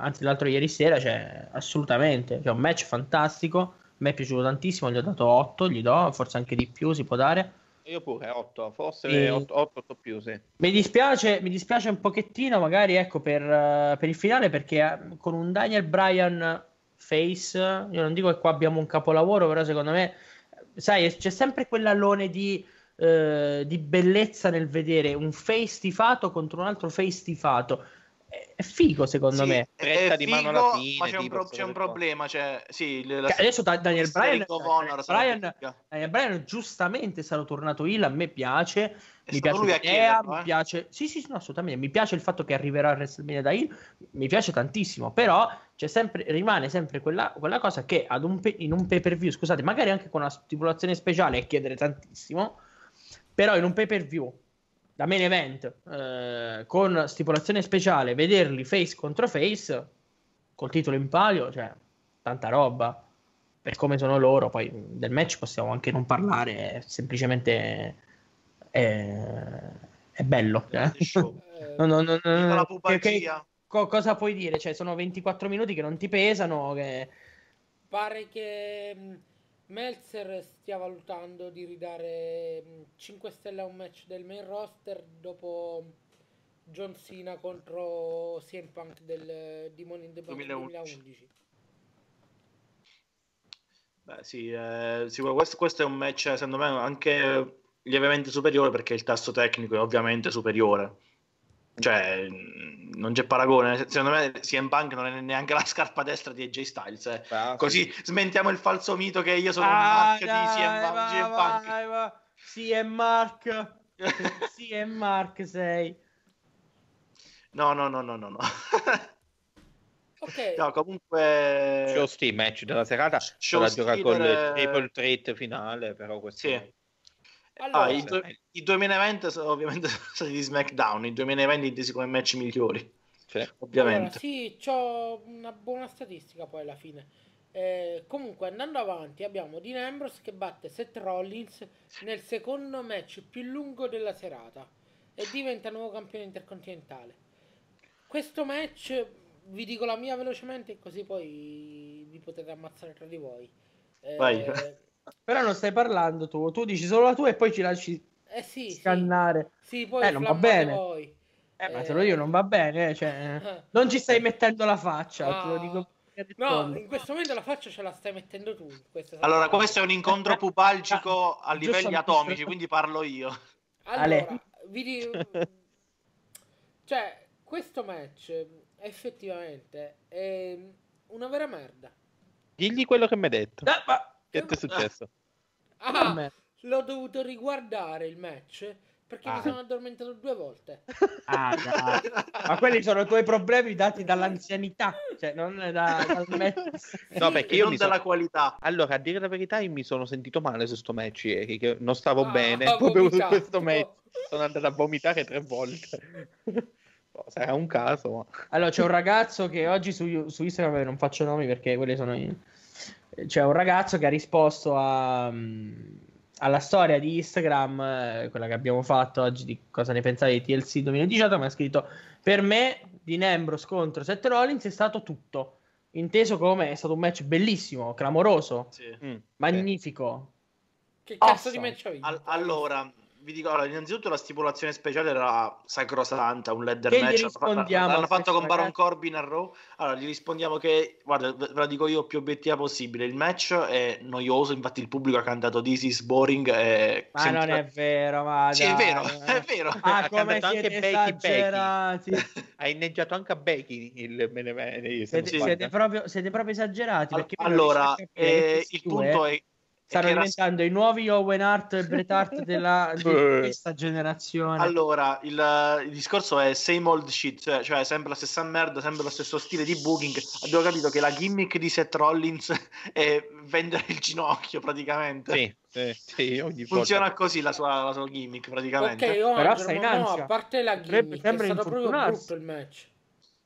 S2: anzi l'altro ieri sera, cioè assolutamente, cioè un match fantastico, mi è piaciuto tantissimo, gli ho dato 8, gli do, forse anche di più si può dare.
S3: Io pure, 8, forse e... 8, 8, 8 più, sì.
S2: Mi dispiace, mi dispiace un pochettino magari ecco per, uh, per il finale perché uh, con un Daniel Bryan face, io non dico che qua abbiamo un capolavoro, però secondo me, sai, c'è sempre quell'allone di eh, di bellezza nel vedere un face tifato contro un altro face tifato. È, figo, secondo
S4: sì,
S2: me.
S4: È, di mano alla fine, ma c'è un, pro- c'è un problema. Cioè, sì,
S2: la, adesso Daniel Bryan, Bryan, Daniel Bryan giustamente è stato tornato il a me piace. È mi piace l'idea, chiederlo, mi eh? piace... Sì, sì, no, assolutamente. Mi piace il fatto che arriverà a WrestleMania da Hill, mi piace tantissimo, però c'è sempre, rimane sempre quella, quella cosa che ad un pe- in un pay per view, scusate, magari anche con una stipulazione speciale è chiedere tantissimo, però in un pay per view da main event eh, con stipulazione speciale, vederli face contro face col titolo in palio, cioè tanta roba per come sono loro. Poi del match possiamo anche non parlare, semplicemente è, è bello. Eh? *laughs* no, no, no, no, che, che, co- cosa puoi dire? Cioè, sono 24 minuti che non ti pesano. Che...
S1: Pare che Meltzer stia valutando di ridare 5 stelle a un match del main roster dopo John Cena contro CM Punk del Demon in the Bank 2011. 2011.
S4: Beh sì, eh, sicuro, questo, questo, è un match secondo me anche lievemente superiore perché il tasto tecnico è ovviamente superiore cioè, non c'è paragone. Secondo me CM Punk non è neanche la scarpa destra di AJ Styles. Eh. Ah, Così sì. smentiamo il falso mito che io sono ah, un mark di CM, va, CM Punk. Vai,
S2: va. CM Mark. *laughs* CM Mark sei.
S4: No, no, no, no, no, no. *laughs* ok. No, comunque...
S3: Show Steam match della serata. Show la gioca con il triple threat finale, però questo...
S4: Sì. Allora, ah, i, do, i, due main event *laughs* sono ovviamente stati di SmackDown, i due main event intesi come match migliori. Cioè, ovviamente. Allora,
S1: sì, ho una buona statistica poi alla fine. Eh, comunque, andando avanti, abbiamo Dean Ambrose che batte Seth Rollins nel secondo match più lungo della serata e diventa nuovo campione intercontinentale. Questo match, vi dico la mia velocemente, così poi vi potete ammazzare tra di voi.
S4: Eh, Vai. *laughs*
S2: Però non stai parlando tu, tu dici solo la tua e poi ci lasci
S1: eh sì,
S2: scannare.
S1: Sì, sì poi eh, non va bene. Voi.
S2: Eh, ma se lo io non va bene, cioè, eh. *laughs* non ci stai mettendo la faccia, ah. te lo dico.
S1: No, in questo momento la faccia ce la stai mettendo tu.
S4: Allora, questo è un incontro *laughs* pubalgico a livelli atomici, quindi parlo io.
S1: Allora, vi dico... *laughs* cioè, questo match effettivamente è una vera merda.
S3: Digli quello che mi hai detto.
S2: No, ma
S3: che ti è successo?
S1: Ah, l'ho dovuto riguardare il match perché ah. mi sono addormentato due volte.
S2: Ah, Ma quelli sono i tuoi problemi dati dall'anzianità, cioè non da, dal *laughs*
S4: match. No, perché io non mi dalla sono... qualità.
S3: Allora, a dire la verità, io mi sono sentito male su sto match ieri, che non stavo ah, bene. Ho bevuto questo match. Sono andato a vomitare tre volte. *laughs* Sarà un caso. Ma...
S2: Allora, c'è un ragazzo che oggi su, su Instagram non faccio nomi perché quelli sono i c'è un ragazzo che ha risposto a, um, alla storia di Instagram, eh, quella che abbiamo fatto oggi di cosa ne pensate di TLC 2018, mi ha scritto per me di Nembros contro Seth Rollins è stato tutto, inteso come è stato un match bellissimo, clamoroso, sì. Mm, magnifico.
S1: Che cazzo awesome. di match hai
S4: All- allora, vi dico, allora, innanzitutto la stipulazione speciale era sacrosanta, un ladder che match. L'hanno fatto con Baron Corbin a Raw. Allora, gli rispondiamo che, guarda, ve la dico io più obiettiva possibile. Il match è noioso, infatti il pubblico ha cantato This is boring. E
S2: ma non è vero, ma
S4: Sì, è vero, *laughs* è vero.
S2: Ma ha come anche Becky Becky. *laughs*
S3: ha inneggiato anche a Becky il
S2: Menevene. Siete, siete, proprio, siete proprio esagerati. Perché
S4: allora, eh, il punto è
S2: stanno diventando era... i nuovi Owen Hart e Bret Hart della, *laughs* di questa generazione.
S4: Allora, il, il, discorso è same old shit, cioè, cioè, sempre la stessa merda, sempre lo stesso stile di booking. Abbiamo capito che la gimmick di Seth Rollins *laughs* è vendere il ginocchio praticamente.
S3: Sì, sì, sì
S4: Funziona volta. così la sua, la sua, gimmick praticamente.
S1: Ok, oh, Però stai in ansia. No, a parte la gimmick, è stato proprio brutto il match.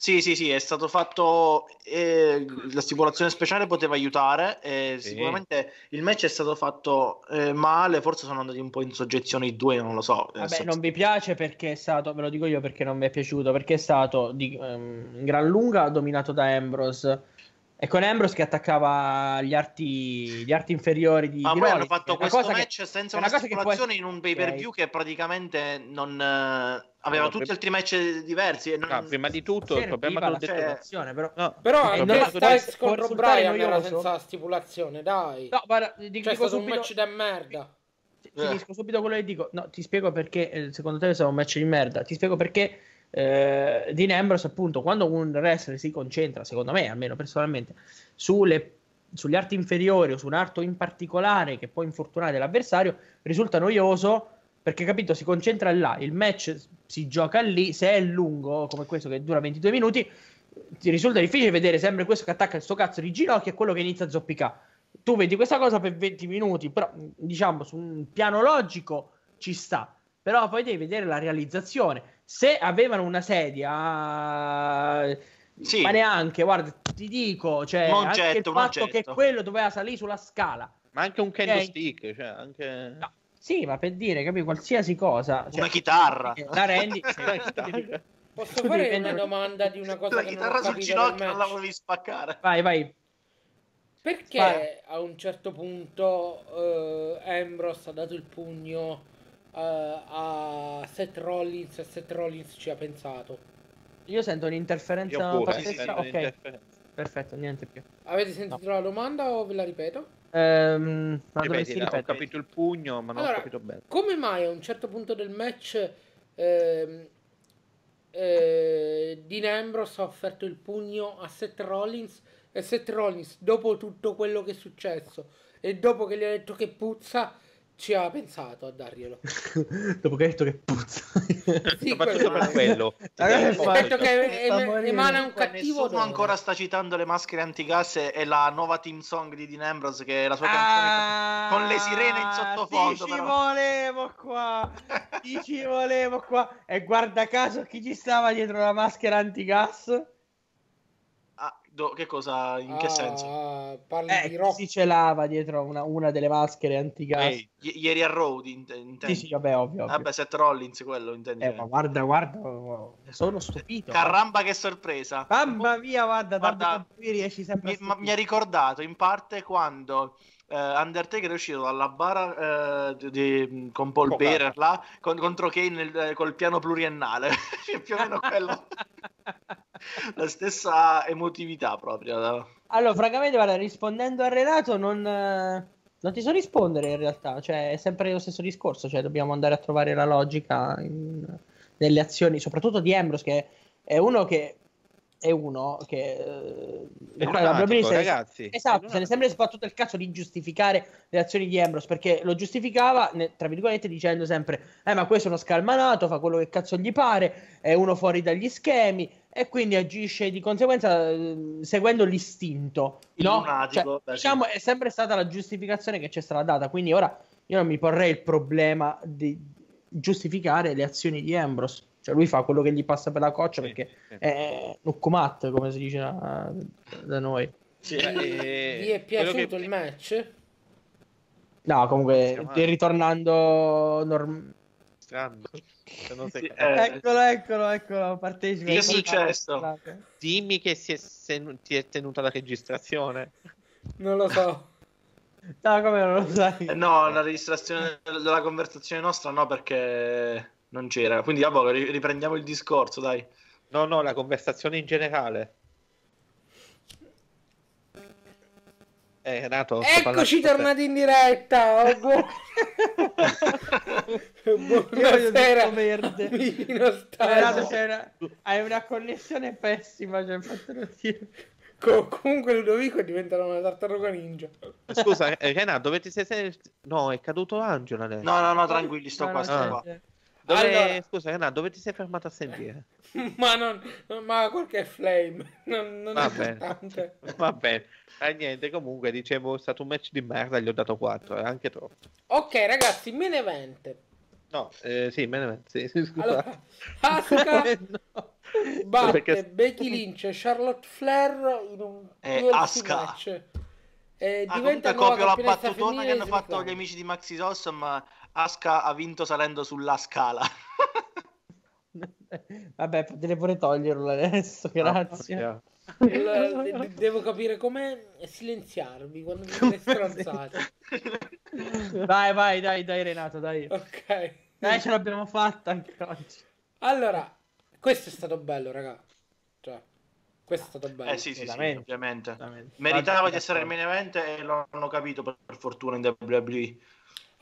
S4: Sì, sì, sì, è stato fatto. Eh, la stipulazione speciale poteva aiutare. Eh, sì. Sicuramente il match è stato fatto eh, male. Forse sono andati un po' in soggezione i due, non lo so.
S2: Vabbè, non vi piace perché è stato. Ve lo dico io perché non mi è piaciuto. Perché è stato di, um, in gran lunga dominato da Ambrose. E con Ambrose che attaccava gli arti, gli arti inferiori di
S4: Ma
S2: di
S4: poi
S2: Rollins.
S4: hanno fatto questo match
S2: che-
S4: senza una
S2: una
S4: stipulazione
S2: essere-
S4: in un pay per view che praticamente non eh, aveva
S3: No,
S4: tutti
S3: per-
S4: altri match diversi. E non...
S3: No, prima di tutto il problema
S2: serviva
S3: che
S2: la
S3: ho detto
S2: stipulazione, però
S3: No,
S1: Però
S3: problema
S2: non
S1: Styles contro Brian era senza stipulazione, dai.
S2: No, guarda,
S1: cioè,
S2: ti
S1: è
S2: dico
S1: stato un
S2: subito,
S1: match da merda.
S2: ti- finisco subito quello che dico. No, ti spiego perché eh, secondo te è stato un match di merda. Ti spiego perché eh, Dean Ambrose, appunto, quando un wrestler si concentra, secondo me, almeno personalmente, sulle, sugli arti inferiori o su un arto in particolare che può infortunare l'avversario, risulta noioso perché, capito, si concentra là, il match si gioca lì, se è lungo, come questo che dura 22 minuti, ti risulta difficile vedere sempre questo che attacca il suo cazzo di ginocchio e quello che inizia a zoppicare. Tu vedi questa cosa per 20 minuti, però diciamo su un piano logico ci sta, però poi devi vedere la realizzazione. Se avevano una sedia,
S4: Sì.
S2: ma neanche, guarda, ti dico, cioè,
S4: Un
S2: anche
S4: oggetto,
S2: il
S4: un
S2: fatto
S4: oggetto.
S2: che quello doveva salire sulla scala.
S3: Ma anche un candlestick, cioè anche...
S2: No, sì, ma per dire, capi, qualsiasi cosa. Cioè,
S4: Una chitarra.
S2: eh, La rendi... *laughs*
S3: Chitarra.
S1: Posso fare una domanda di una cosa
S4: La
S1: che non ho
S4: chitarra sul ginocchio non la volevi spaccare.
S2: Vai, vai.
S1: Perché
S2: Spara.
S1: a un certo punto eh, Ambrose ha dato il pugno a Seth Rollins e Seth Rollins ci ha pensato?
S2: Io sento un'interferenza
S3: Io pure,
S2: pazzesca.
S3: sento
S2: Ok,
S3: un'interferenza.
S2: perfetto, niente più.
S1: Avete sentito la domanda o ve la ripeto?
S2: Ehm, ma
S3: Ripetila, ho
S2: ripetere.
S3: capito il pugno, ma non
S1: Allora,
S3: ho capito bene.
S1: Come mai a un certo punto del match ehm, eh, Dean Ambrose ha offerto il pugno a Seth Rollins e Seth Rollins dopo tutto quello che è successo e dopo che gli ha detto che puzza ci ha pensato a darglielo *laughs*
S2: Dopo che hai detto che puzza.
S1: Sì,
S3: Soprattutto per quello.
S2: Ragazzi,
S1: detto
S3: dico-
S1: che em- emana un cattivo
S4: Nessuno
S1: odore.
S4: ancora sta citando le maschere antigas e la nuova team song di Dean Ambrose che è la sua canzone con le sirene in sottofondo.
S2: Ti ci
S4: però.
S2: volevo qua. Ti ci volevo qua. E guarda caso chi ci stava dietro la maschera antigas?
S4: Do- che cosa? In che
S1: Ah,
S4: senso?
S1: parli
S2: Eh,
S1: di rock
S2: si celava dietro una, una delle maschere antigas?
S4: I- ieri a Road, int- intendi?
S2: sì, sì, vabbè, ovvio. ovvio.
S4: Vabbè, Seth Rollins, quello intendi.
S2: Eh, ma guarda, guarda, sono stupito.
S4: Caramba, che sorpresa!
S2: Mamma mia, guarda,
S4: Guarda,
S2: guarda qui riesci sempre
S4: Mi,
S2: a
S4: ma- mi ha ricordato in parte quando eh, Undertaker è uscito dalla bara eh, di- di- con Paul
S3: Coca.
S4: Bearer là, con- contro Kane nel- eh, col piano pluriennale. *laughs* È più o meno quello. *laughs* La stessa emotività proprio.
S2: Allora, francamente, guarda, rispondendo a Renato, non, non ti so rispondere in realtà. Cioè, è sempre lo stesso discorso. Cioè, dobbiamo andare a trovare la logica in- nelle azioni, soprattutto di Ambrose, che è uno che. È uno che. eh,
S3: È lunatico,
S2: se-
S3: ragazzi. È
S2: Esatto, se ne è sempre sbattuto il cazzo di giustificare le azioni di Ambrose perché lo giustificava, ne- tra virgolette, dicendo sempre: Eh, ma questo è uno scalmanato, fa quello che cazzo gli pare, è uno fuori dagli schemi e quindi agisce di conseguenza eh, seguendo l'istinto.
S4: Il
S2: no?
S4: lunatico,
S2: Cioè,
S4: beh, sì.
S2: diciamo, è sempre stata la giustificazione che ci è stata data. Quindi ora io non mi porrei il problema di giustificare le azioni di Ambrose. Cioè, lui fa quello che gli passa per la coccia
S3: Sì,
S2: perché
S3: sì.
S2: è Nukkumat, come si dice da, da noi.
S4: Sì.
S3: Eh,
S1: vi è
S3: quello
S1: piaciuto
S3: che-
S1: il match?
S2: No, comunque, ritornando norm-
S3: Strano. Se non sei-
S4: Sì, eh.
S2: Eccolo, eccolo, eccolo, partecipa.
S4: Che è successo?
S3: Dimmi che si è, sen- ti è tenuta la registrazione.
S1: Non lo so.
S2: No, come non lo sai?
S4: Eh, no, la registrazione della conversazione nostra no, perché non c'era. Quindi, ri- riprendiamo il discorso, dai.
S3: No, no, la conversazione in generale. Eh, Renato,
S1: Eccoci tornati in diretta. Oh, buon- *laughs* *laughs* Buonasera,
S2: verde. Renato, una- hai una connessione pessima, cioè, fatelo dire.
S1: Co- comunque Ludovico è diventato una tartaruga ninja.
S3: Scusa, eh, Renato, dove ti sei... No, è caduto Angelo adesso.
S4: No, no, no, tranquilli, sto
S2: No,
S4: qua,
S2: no,
S4: sto
S2: c'è-
S4: qua.
S3: Dove...
S1: Allora-
S3: Scusa, Renato, dove ti sei fermato a sentire? *laughs*
S1: ma non, ma qualche flame. Non, non è
S3: Va bene.
S1: importante. *laughs*
S3: Va bene. Eh, niente, comunque, dicevo, è stato un match di merda, gli ho dato 4, è anche troppo.
S1: Ok, ragazzi, main event.
S3: No, eh, sì, me ne sì, sì, *laughs* scusa.
S1: Allora, Asuka
S3: No.
S1: batte
S3: Perché-
S1: Becky Lynch e Charlotte Flair in un
S4: Eh,
S1: match. E
S4: Ah,
S1: diventa
S4: copio la battutona che hanno fatto gli amici di Maxi Awesome. Aska ha vinto salendo sulla scala. *laughs*
S2: Vabbè, potete pure toglierlo adesso, grazie.
S3: Ah,
S1: Devo capire come silenziarvi quando mi *laughs* stronzate.
S2: vai, vai, dai, dai Renato, dai.
S1: Ok.
S2: Dai, ce l'abbiamo fatta anche oggi.
S1: Allora, questo è stato bello, raga. Cioè, questo è stato bello.
S4: Eh sì, sì, sì ovviamente. ovviamente. Meritava di essere il main event e lo hanno capito per fortuna in WWE.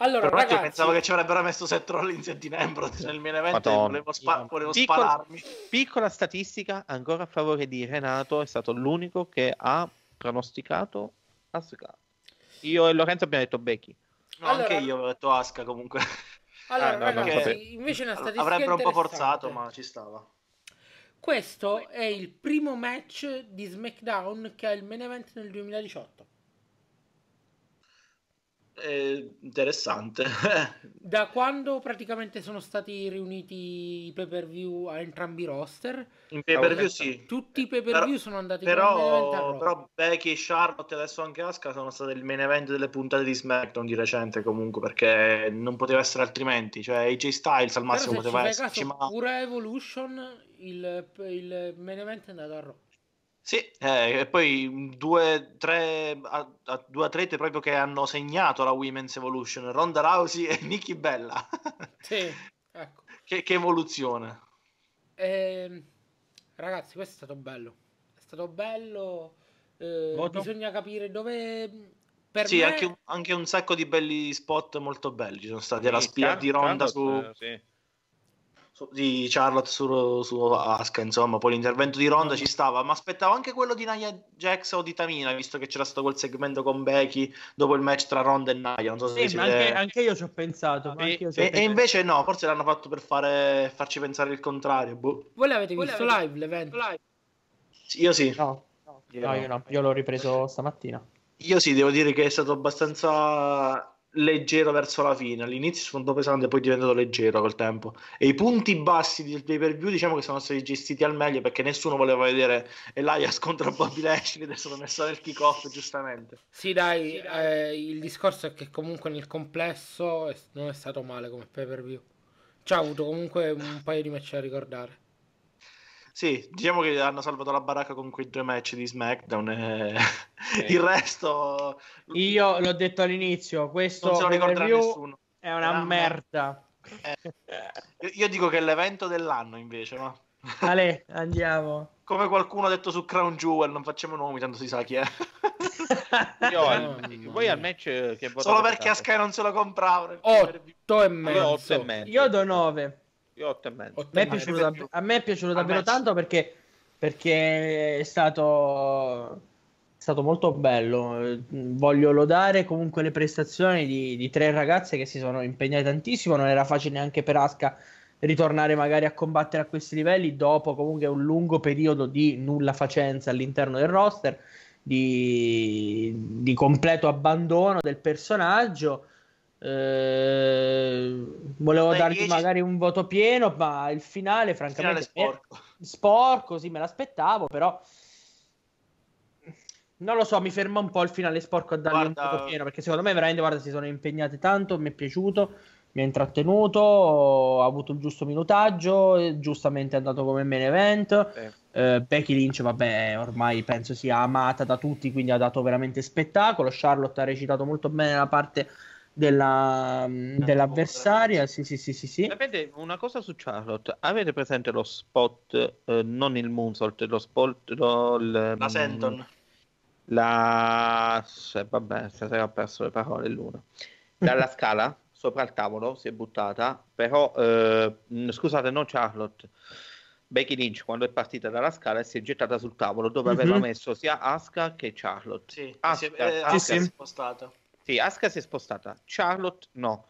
S1: Allora, Però ragazzi...
S4: pensavo che ci avrebbero messo Seth Rollins e Dean Ambrose nel main event e volevo, spa- volevo piccola, spararmi.
S3: Piccola statistica, ancora a favore di Renato, è stato l'unico che ha pronosticato Asuka. Io e Lorenzo abbiamo detto Becky.
S4: No, allora... anche io avevo detto Asuka comunque.
S1: Allora, no, ragazzi, invece una statistica
S4: Avrebbero un po' forzato, ma ci stava.
S1: Questo è il primo match di SmackDown che ha il main event nel 2018
S4: interessante. *laughs*
S1: da quando praticamente sono stati riuniti i pay per view a entrambi i roster?
S4: In pay per view sì.
S1: Tutti i pay per view sono andati
S4: però, però Becky, Charlotte e adesso anche Asuka sono state il main event delle puntate di SmackDown di recente comunque perché non poteva essere altrimenti. Cioè AJ Styles al massimo poteva essere.
S1: Ma... Pure Evolution il, il main event è andato a Raw.
S4: Sì, eh, e poi due, tre, due atlete proprio che hanno segnato la Women's Evolution, Ronda Rousey e Nikki Bella. *laughs*
S1: sì, ecco.
S4: Che, che evoluzione.
S1: Eh, ragazzi, questo è stato bello. È stato bello. Eh, bisogna capire dove...
S4: Per sì, me... anche, un, anche, un sacco di belli spot molto belli ci sono stati. Sì, la spia di Ronda su... Sì di Charlotte su, su Asuka, insomma, poi l'intervento di Ronda ci stava, ma aspettavo anche quello di Nia Jax o di Tamina, visto che c'era stato quel segmento con Becky dopo il match tra Ronda e Nia. Non so se
S2: sì, siete... anche, anche, io ci ho pensato.
S4: E,
S2: io
S4: ci ho e, pensato. e, invece no, forse l'hanno fatto per fare, farci pensare il contrario. Boh.
S1: Voi l'avete Voi visto l'avete... live l'evento? Live.
S4: Io sì.
S2: No, no, io, no, io no, io l'ho ripreso stamattina.
S4: Io sì, devo dire che è stato abbastanza leggero verso la fine. All'inizio è stato pesante, poi è diventato leggero col tempo. E i punti bassi del pay per view, diciamo che sono stati gestiti al meglio perché nessuno voleva vedere Elias *laughs* contro Bobby Lashley. Ed è stato messo nel kick off, giustamente.
S1: Sì, dai, sì, dai. Eh, il discorso è che comunque nel complesso non è stato male come pay per view. Ci ha avuto comunque un paio di match da ricordare.
S4: Sì, diciamo che hanno salvato la baracca con quei due match di SmackDown e okay. il resto...
S2: Io l'ho detto all'inizio, questo non se lo ricorderà nessuno. È una Era merda.
S4: Eh, io dico che è l'evento dell'anno invece, no?
S2: Ale, *laughs* andiamo.
S4: Come qualcuno ha detto su Crown Jewel, non facciamo nomi, tanto si sa chi è. *laughs*
S3: Io al, voi al match che
S4: Solo perché a Sky non se lo compravano.
S1: 8 e mezzo.
S2: Io do 9.
S3: Io 8 e mezzo.
S2: A me è piaciuto, dav- a me è piaciuto davvero tanto perché, perché è stato, è stato molto bello. Voglio lodare comunque le prestazioni di, di tre ragazze che si sono impegnate tantissimo. Non era facile neanche per Aska ritornare magari a combattere a questi livelli dopo comunque un lungo periodo di nulla facenza all'interno del roster, di, di completo abbandono del personaggio. Eh, volevo Dai, dargli 10... magari un voto pieno, ma il finale, francamente, il finale sporco. sporco, sì, me l'aspettava, però non lo so, mi ferma un po' il finale sporco a dargli guarda... un voto pieno, perché secondo me veramente, guarda, si sono impegnati tanto, mi è piaciuto, mi ha intrattenuto, ha avuto il giusto minutaggio, giustamente è andato come main event. Eh. Eh, Becky Lynch, vabbè, ormai penso sia amata da tutti, quindi ha dato veramente spettacolo. Charlotte ha recitato molto bene la parte della, dell'avversaria. Sì, sì, sì, sì, sì.
S3: Sapete una cosa su Charlotte? Avete presente lo spot, eh, non il Moonsault, lo spot, lo, il,
S4: la Senton.
S3: La... Eh, vabbè, stasera ho perso le parole l'una. Dalla *laughs* scala, sopra il tavolo, si è buttata, però, eh, scusate, non Charlotte. Becky Lynch quando è partita dalla scala si è gettata sul tavolo dove mm-hmm. aveva messo sia Asuka che Charlotte.
S4: Sì, Asuka, si è, eh, Asuka sì, sì. spostata.
S3: Sì, Asuka si è spostata, Charlotte no.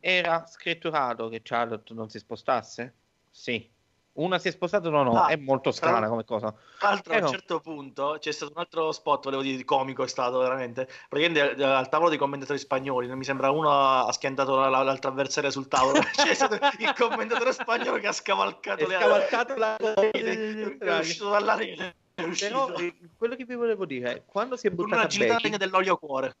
S3: Era scritturato che Charlotte non si spostasse? Sì. Una si è spostata o no? Ah, è molto strana tra, come cosa.
S4: Tra l'altro, a un certo punto c'è stato un altro spot, volevo dire, di comico è stato veramente. Praticamente al tavolo dei commentatori spagnoli, non mi sembra uno ha schiantato la, la, l'altra avversaria sul tavolo. *laughs* c'è stato il commentatore spagnolo che ha scavalcato,
S3: le scavalcato la *laughs* rete, è uscito dalla rete. Però eh, quello che vi volevo dire è quando si è buttata
S4: Una Becky, dell'olio cuore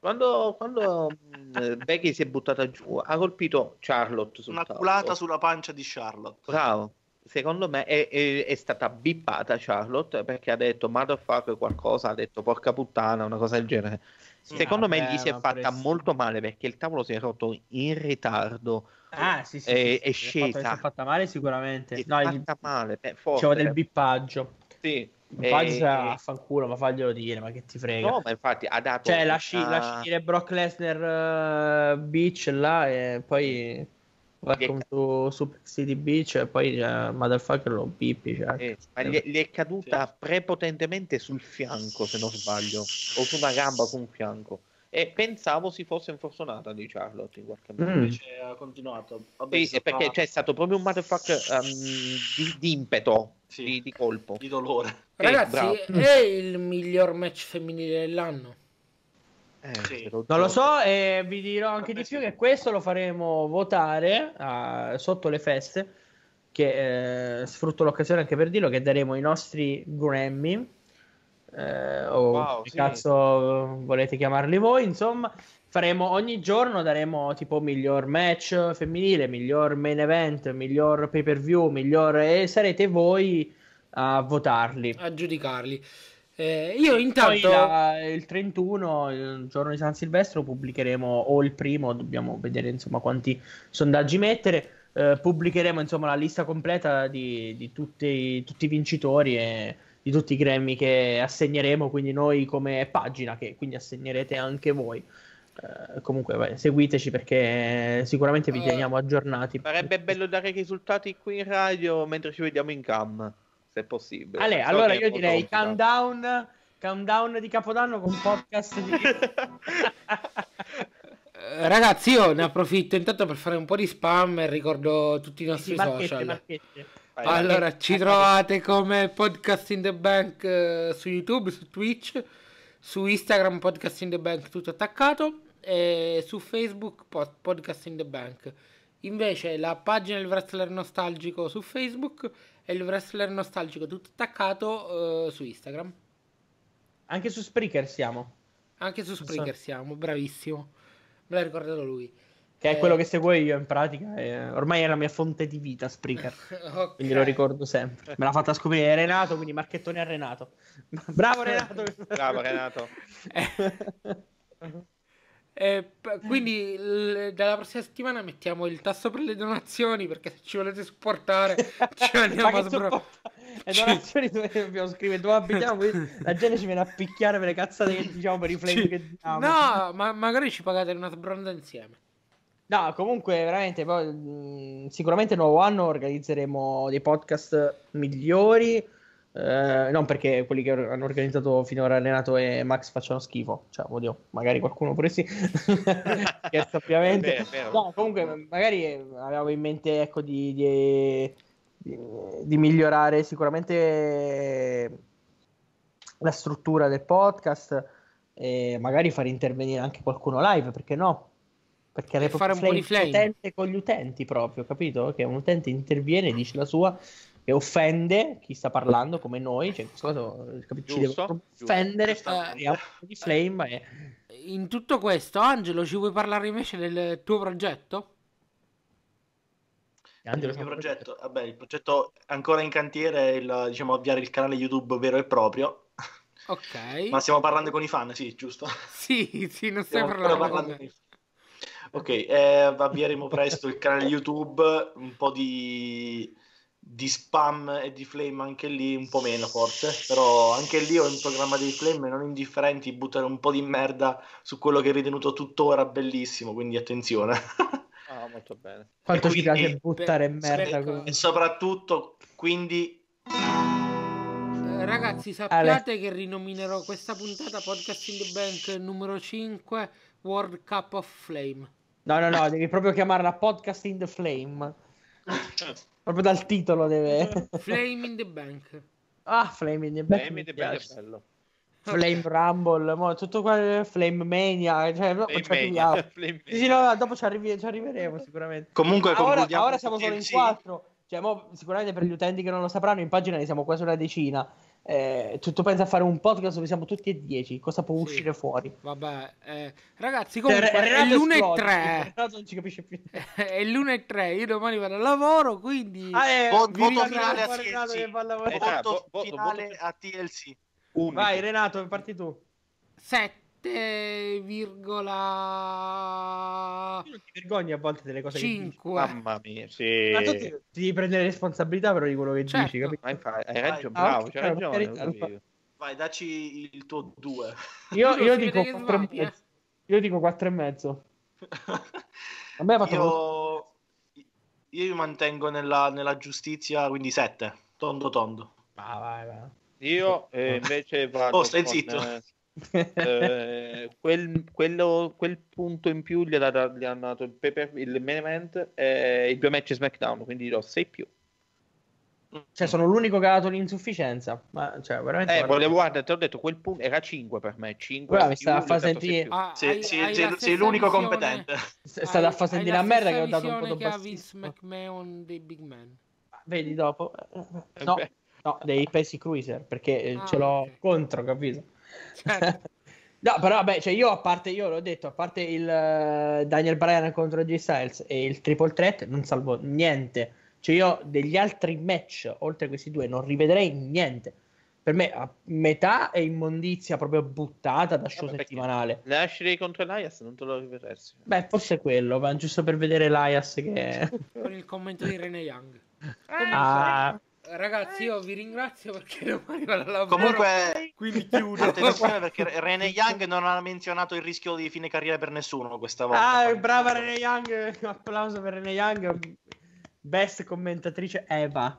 S3: quando, quando mm, Becky si è buttata giù, ha colpito Charlotte.
S4: Sul Una culata sulla pancia di Charlotte.
S3: Bravo. secondo me è, è, è, stata bippata Charlotte perché ha detto motherfucker qualcosa, ha detto porca puttana, una cosa del genere. Sì, secondo vabbè, me gli si è fatta preso. molto male perché il tavolo si è rotto in ritardo.
S2: Ah, sì, sì.
S3: È,
S2: sì,
S3: è scesa. Si è
S2: fatta male sicuramente.
S3: Si è no, fatta gli... male.
S2: C'era del bippaggio.
S3: Sì.
S2: Fagli e... a fanculo, ma faglielo dire, ma che ti frega.
S3: No, ma infatti ha dato.
S2: Cioè, lasci, una... lasci dire Brock Lesnar uh, Beach là e poi Welcome to Super City Beach e poi uh, Motherfucker lo pippi. Cioè.
S3: Eh, ma gli, gli, è caduta sì. prepotentemente sul fianco, se non sbaglio, o su una gamba su un fianco. E pensavo si fosse infortunata di Charlotte in qualche modo.
S4: Mm. Invece ha continuato.
S3: Vabbè, sì, perché c'è stato proprio un motherfucker um, di, di, impeto, sì. di, di, colpo.
S4: Di dolore. *laughs*
S1: Ragazzi, eh, è il miglior match femminile dell'anno.
S2: Eh, sì. Non lo so, e vi dirò anche di più che questo lo faremo votare uh, sotto le feste. Che eh, sfrutto l'occasione anche per dirlo che daremo i nostri Grammy. Eh, o wow, che sì. cazzo volete chiamarli voi, insomma. Faremo ogni giorno, daremo tipo miglior match femminile, miglior main event, miglior pay per view, miglior. e sarete voi a votarli,
S1: a giudicarli. Eh, io intanto
S2: la, il 31, il giorno di San Silvestro, pubblicheremo o il primo, dobbiamo vedere insomma quanti sondaggi mettere. Eh, pubblicheremo insomma la lista completa di, di tutti, tutti, i vincitori e di tutti i Grammy che assegneremo. Quindi, noi come pagina, che quindi assegnerete anche voi. Uh, comunque vai, seguiteci perché sicuramente vi teniamo aggiornati.
S3: Sarebbe bello dare i risultati qui in radio mentre ci vediamo in cam se possibile.
S2: Ale, allora io direi countdown, countdown di Capodanno con podcast di...
S1: Eh, ragazzi, io ne approfitto intanto per fare un po' di spam e ricordo tutti i nostri sì, marchette, social. Marchette. Allora, ci trovate come Podcast in the Bank uh, su YouTube, su Twitch, su Instagram Podcast in the Bank tutto attaccato e su Facebook Podcast in the Bank. Invece la pagina del wrestler nostalgico su Facebook e il wrestler nostalgico tutto attaccato uh, su Instagram.
S2: Anche su Spreaker siamo.
S1: Anche su Spreaker so. siamo, bravissimo. Me l'ha ricordato lui.
S2: Che eh... è quello che seguo io in pratica. È... Ormai è la mia fonte di vita, Spreaker. *laughs* okay. Quindi lo ricordo sempre. Me l'ha fatta scoprire Renato, quindi marchettone a Renato. *laughs* Bravo Renato!
S3: Bravo Renato.
S1: Eh, quindi l- dalla prossima settimana mettiamo il tasso per le donazioni perché se ci volete supportare ci *laughs* andiamo a sbro-
S2: le donazioni dobbiamo scrivere dove abitiamo la gente ci viene a picchiare per le cazzate che diciamo per i flame ci... che diciamo
S1: no ma magari ci pagate una sbronda insieme
S2: no comunque veramente poi, mh, sicuramente nuovo anno organizzeremo dei podcast migliori eh, non perché quelli che hanno organizzato finora Renato e Max facciano schifo, cioè, oddio, magari qualcuno pure sì, *laughs* scherzo ovviamente. No, comunque, magari avevamo in mente ecco, di, di, di, di, migliorare sicuramente la struttura del podcast e magari far intervenire anche qualcuno live, perché no? Perché
S1: e fare un po' di flame
S2: con gli utenti proprio, capito? Che un utente interviene, dice la sua e offende chi sta parlando come noi, cioè, caso, ci deve offendere, eh, di flame. E...
S1: In tutto questo, Angelo, ci vuoi parlare invece del tuo progetto?
S4: Angelo, il mio progetto, vabbè, il progetto ancora in cantiere è il, diciamo, avviare il canale YouTube vero e proprio.
S1: Ok.
S4: Ma stiamo parlando con i fan, sì, giusto?
S1: Sì, sì, non stiamo parlando, parlando con, con
S4: Ok, eh, avvieremo presto il canale YouTube, un po' di di spam e di flame anche lì un po' meno forse però anche lì ho in programma dei flame non indifferenti buttare un po' di merda su quello che hai ritenuto tuttora bellissimo quindi attenzione.
S3: Ah molto bene.
S2: Quanto e ci quindi, piace buttare merda
S4: e soprattutto quindi
S1: eh, ragazzi sappiate Ale. che rinominerò questa puntata podcast in the bank numero 5 World Cup of Flame
S2: no no no devi proprio chiamarla podcast in the flame *laughs* Proprio dal titolo deve...
S1: Flame in the Bank.
S2: Ah, Flame in the Bank. Flame in the Bank è bello. Flame Rumble, mo, tutto qua Flame Mania, cioè, Flame ci Mania. *laughs* Flame sì, no, dopo ci, arrivi, ci, arriveremo *laughs* sicuramente.
S4: Comunque,
S2: ora, ora siamo solo in quattro. cioè, mo, sicuramente per gli utenti che non lo sapranno, in pagina ne siamo quasi una decina. Eh, tu, tu pensi a fare un podcast dove siamo tutti e dieci, cosa può sì. uscire fuori?
S1: Vabbè, eh, ragazzi, comunque cioè, è l'1 e 3. *laughs* non ci capisce più. *laughs* è l'1 e 3. Io domani vado al lavoro, quindi
S4: ah, eh, voto, voto finale a TLC. Voto, voto finale a TLC.
S2: Vai, Renato, parti tu.
S1: 7 virgola
S2: non ti vergogni a volte delle cose
S1: 5
S3: mamma mia sì.
S2: ma tu ti, ti devi prendere responsabilità però di quello che certo. dici capito?
S3: hai ragione bravo ah, c'hai ragione
S4: vai dacci il tuo 2
S2: io, io dico 4 eh? io dico 4 e mezzo
S4: a me ha fatto io, io mi mantengo nella, nella giustizia quindi 7 tondo tondo
S2: ah, vai, vai.
S3: io eh, invece vado
S4: oh stai con, zitto eh,
S3: eh, quel, quello, quel, punto in più gli, ha, gli hanno dato il, paper, il main event e i due match SmackDown, quindi do 6 più.
S2: Cioè, sono l'unico che ha dato l'insufficienza. Ma cioè, veramente.
S3: Eh, volevo, guarda, ti ho detto, quel punto era 5 per me. 5
S2: Guarda, mi sta a far sentire.
S4: Ah, sei, sei, sei, sei l'unico competente.
S2: È stata a far sentire a merda che ho dato un po'
S1: di Vince McMahon dei Big Man.
S2: Vedi dopo? Eh, no, no dei Pesi Cruiser perché ah, ce l'ho okay. contro, capito? Certo. no, però vabbè, cioè io a parte, io l'ho detto, a parte il uh, Daniel Bryan contro G Styles e il triple threat, non salvo niente. Cioè io degli altri match, oltre a questi due, non rivedrei niente. Per me a metà è immondizia proprio buttata da show Vabbè, settimanale.
S3: Lashley contro Elias non te lo rivedresti.
S2: Beh, forse quello, ma giusto per vedere Elias che...
S1: Con il commento di Rene Young. Ah, Ragazzi, io vi ringrazio perché *laughs* domani vado al lavoro.
S4: Comunque,
S1: quindi chiudo. *laughs*
S4: Attenzione perché Rene Young non ha menzionato il rischio di fine carriera per nessuno questa volta.
S2: Ah, brava Rene Young. Un *laughs* applauso per Rene Young. Best commentatrice Eva.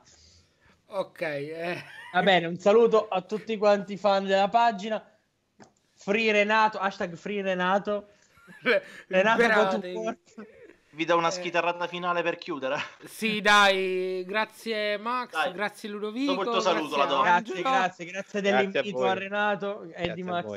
S1: Ok. Eh.
S2: Va bene, un saluto a tutti quanti fan della pagina. Free Renato, hashtag Free Renato.
S1: Renato
S4: vi do una eh, schitarrata finale per chiudere.
S1: Sì, dai, grazie Max, dai. grazie Ludovico.
S4: Dopo il tuo saluto
S2: la do. Grazie, grazie, grazie dell'invito a, a, Renato e grazie di Max.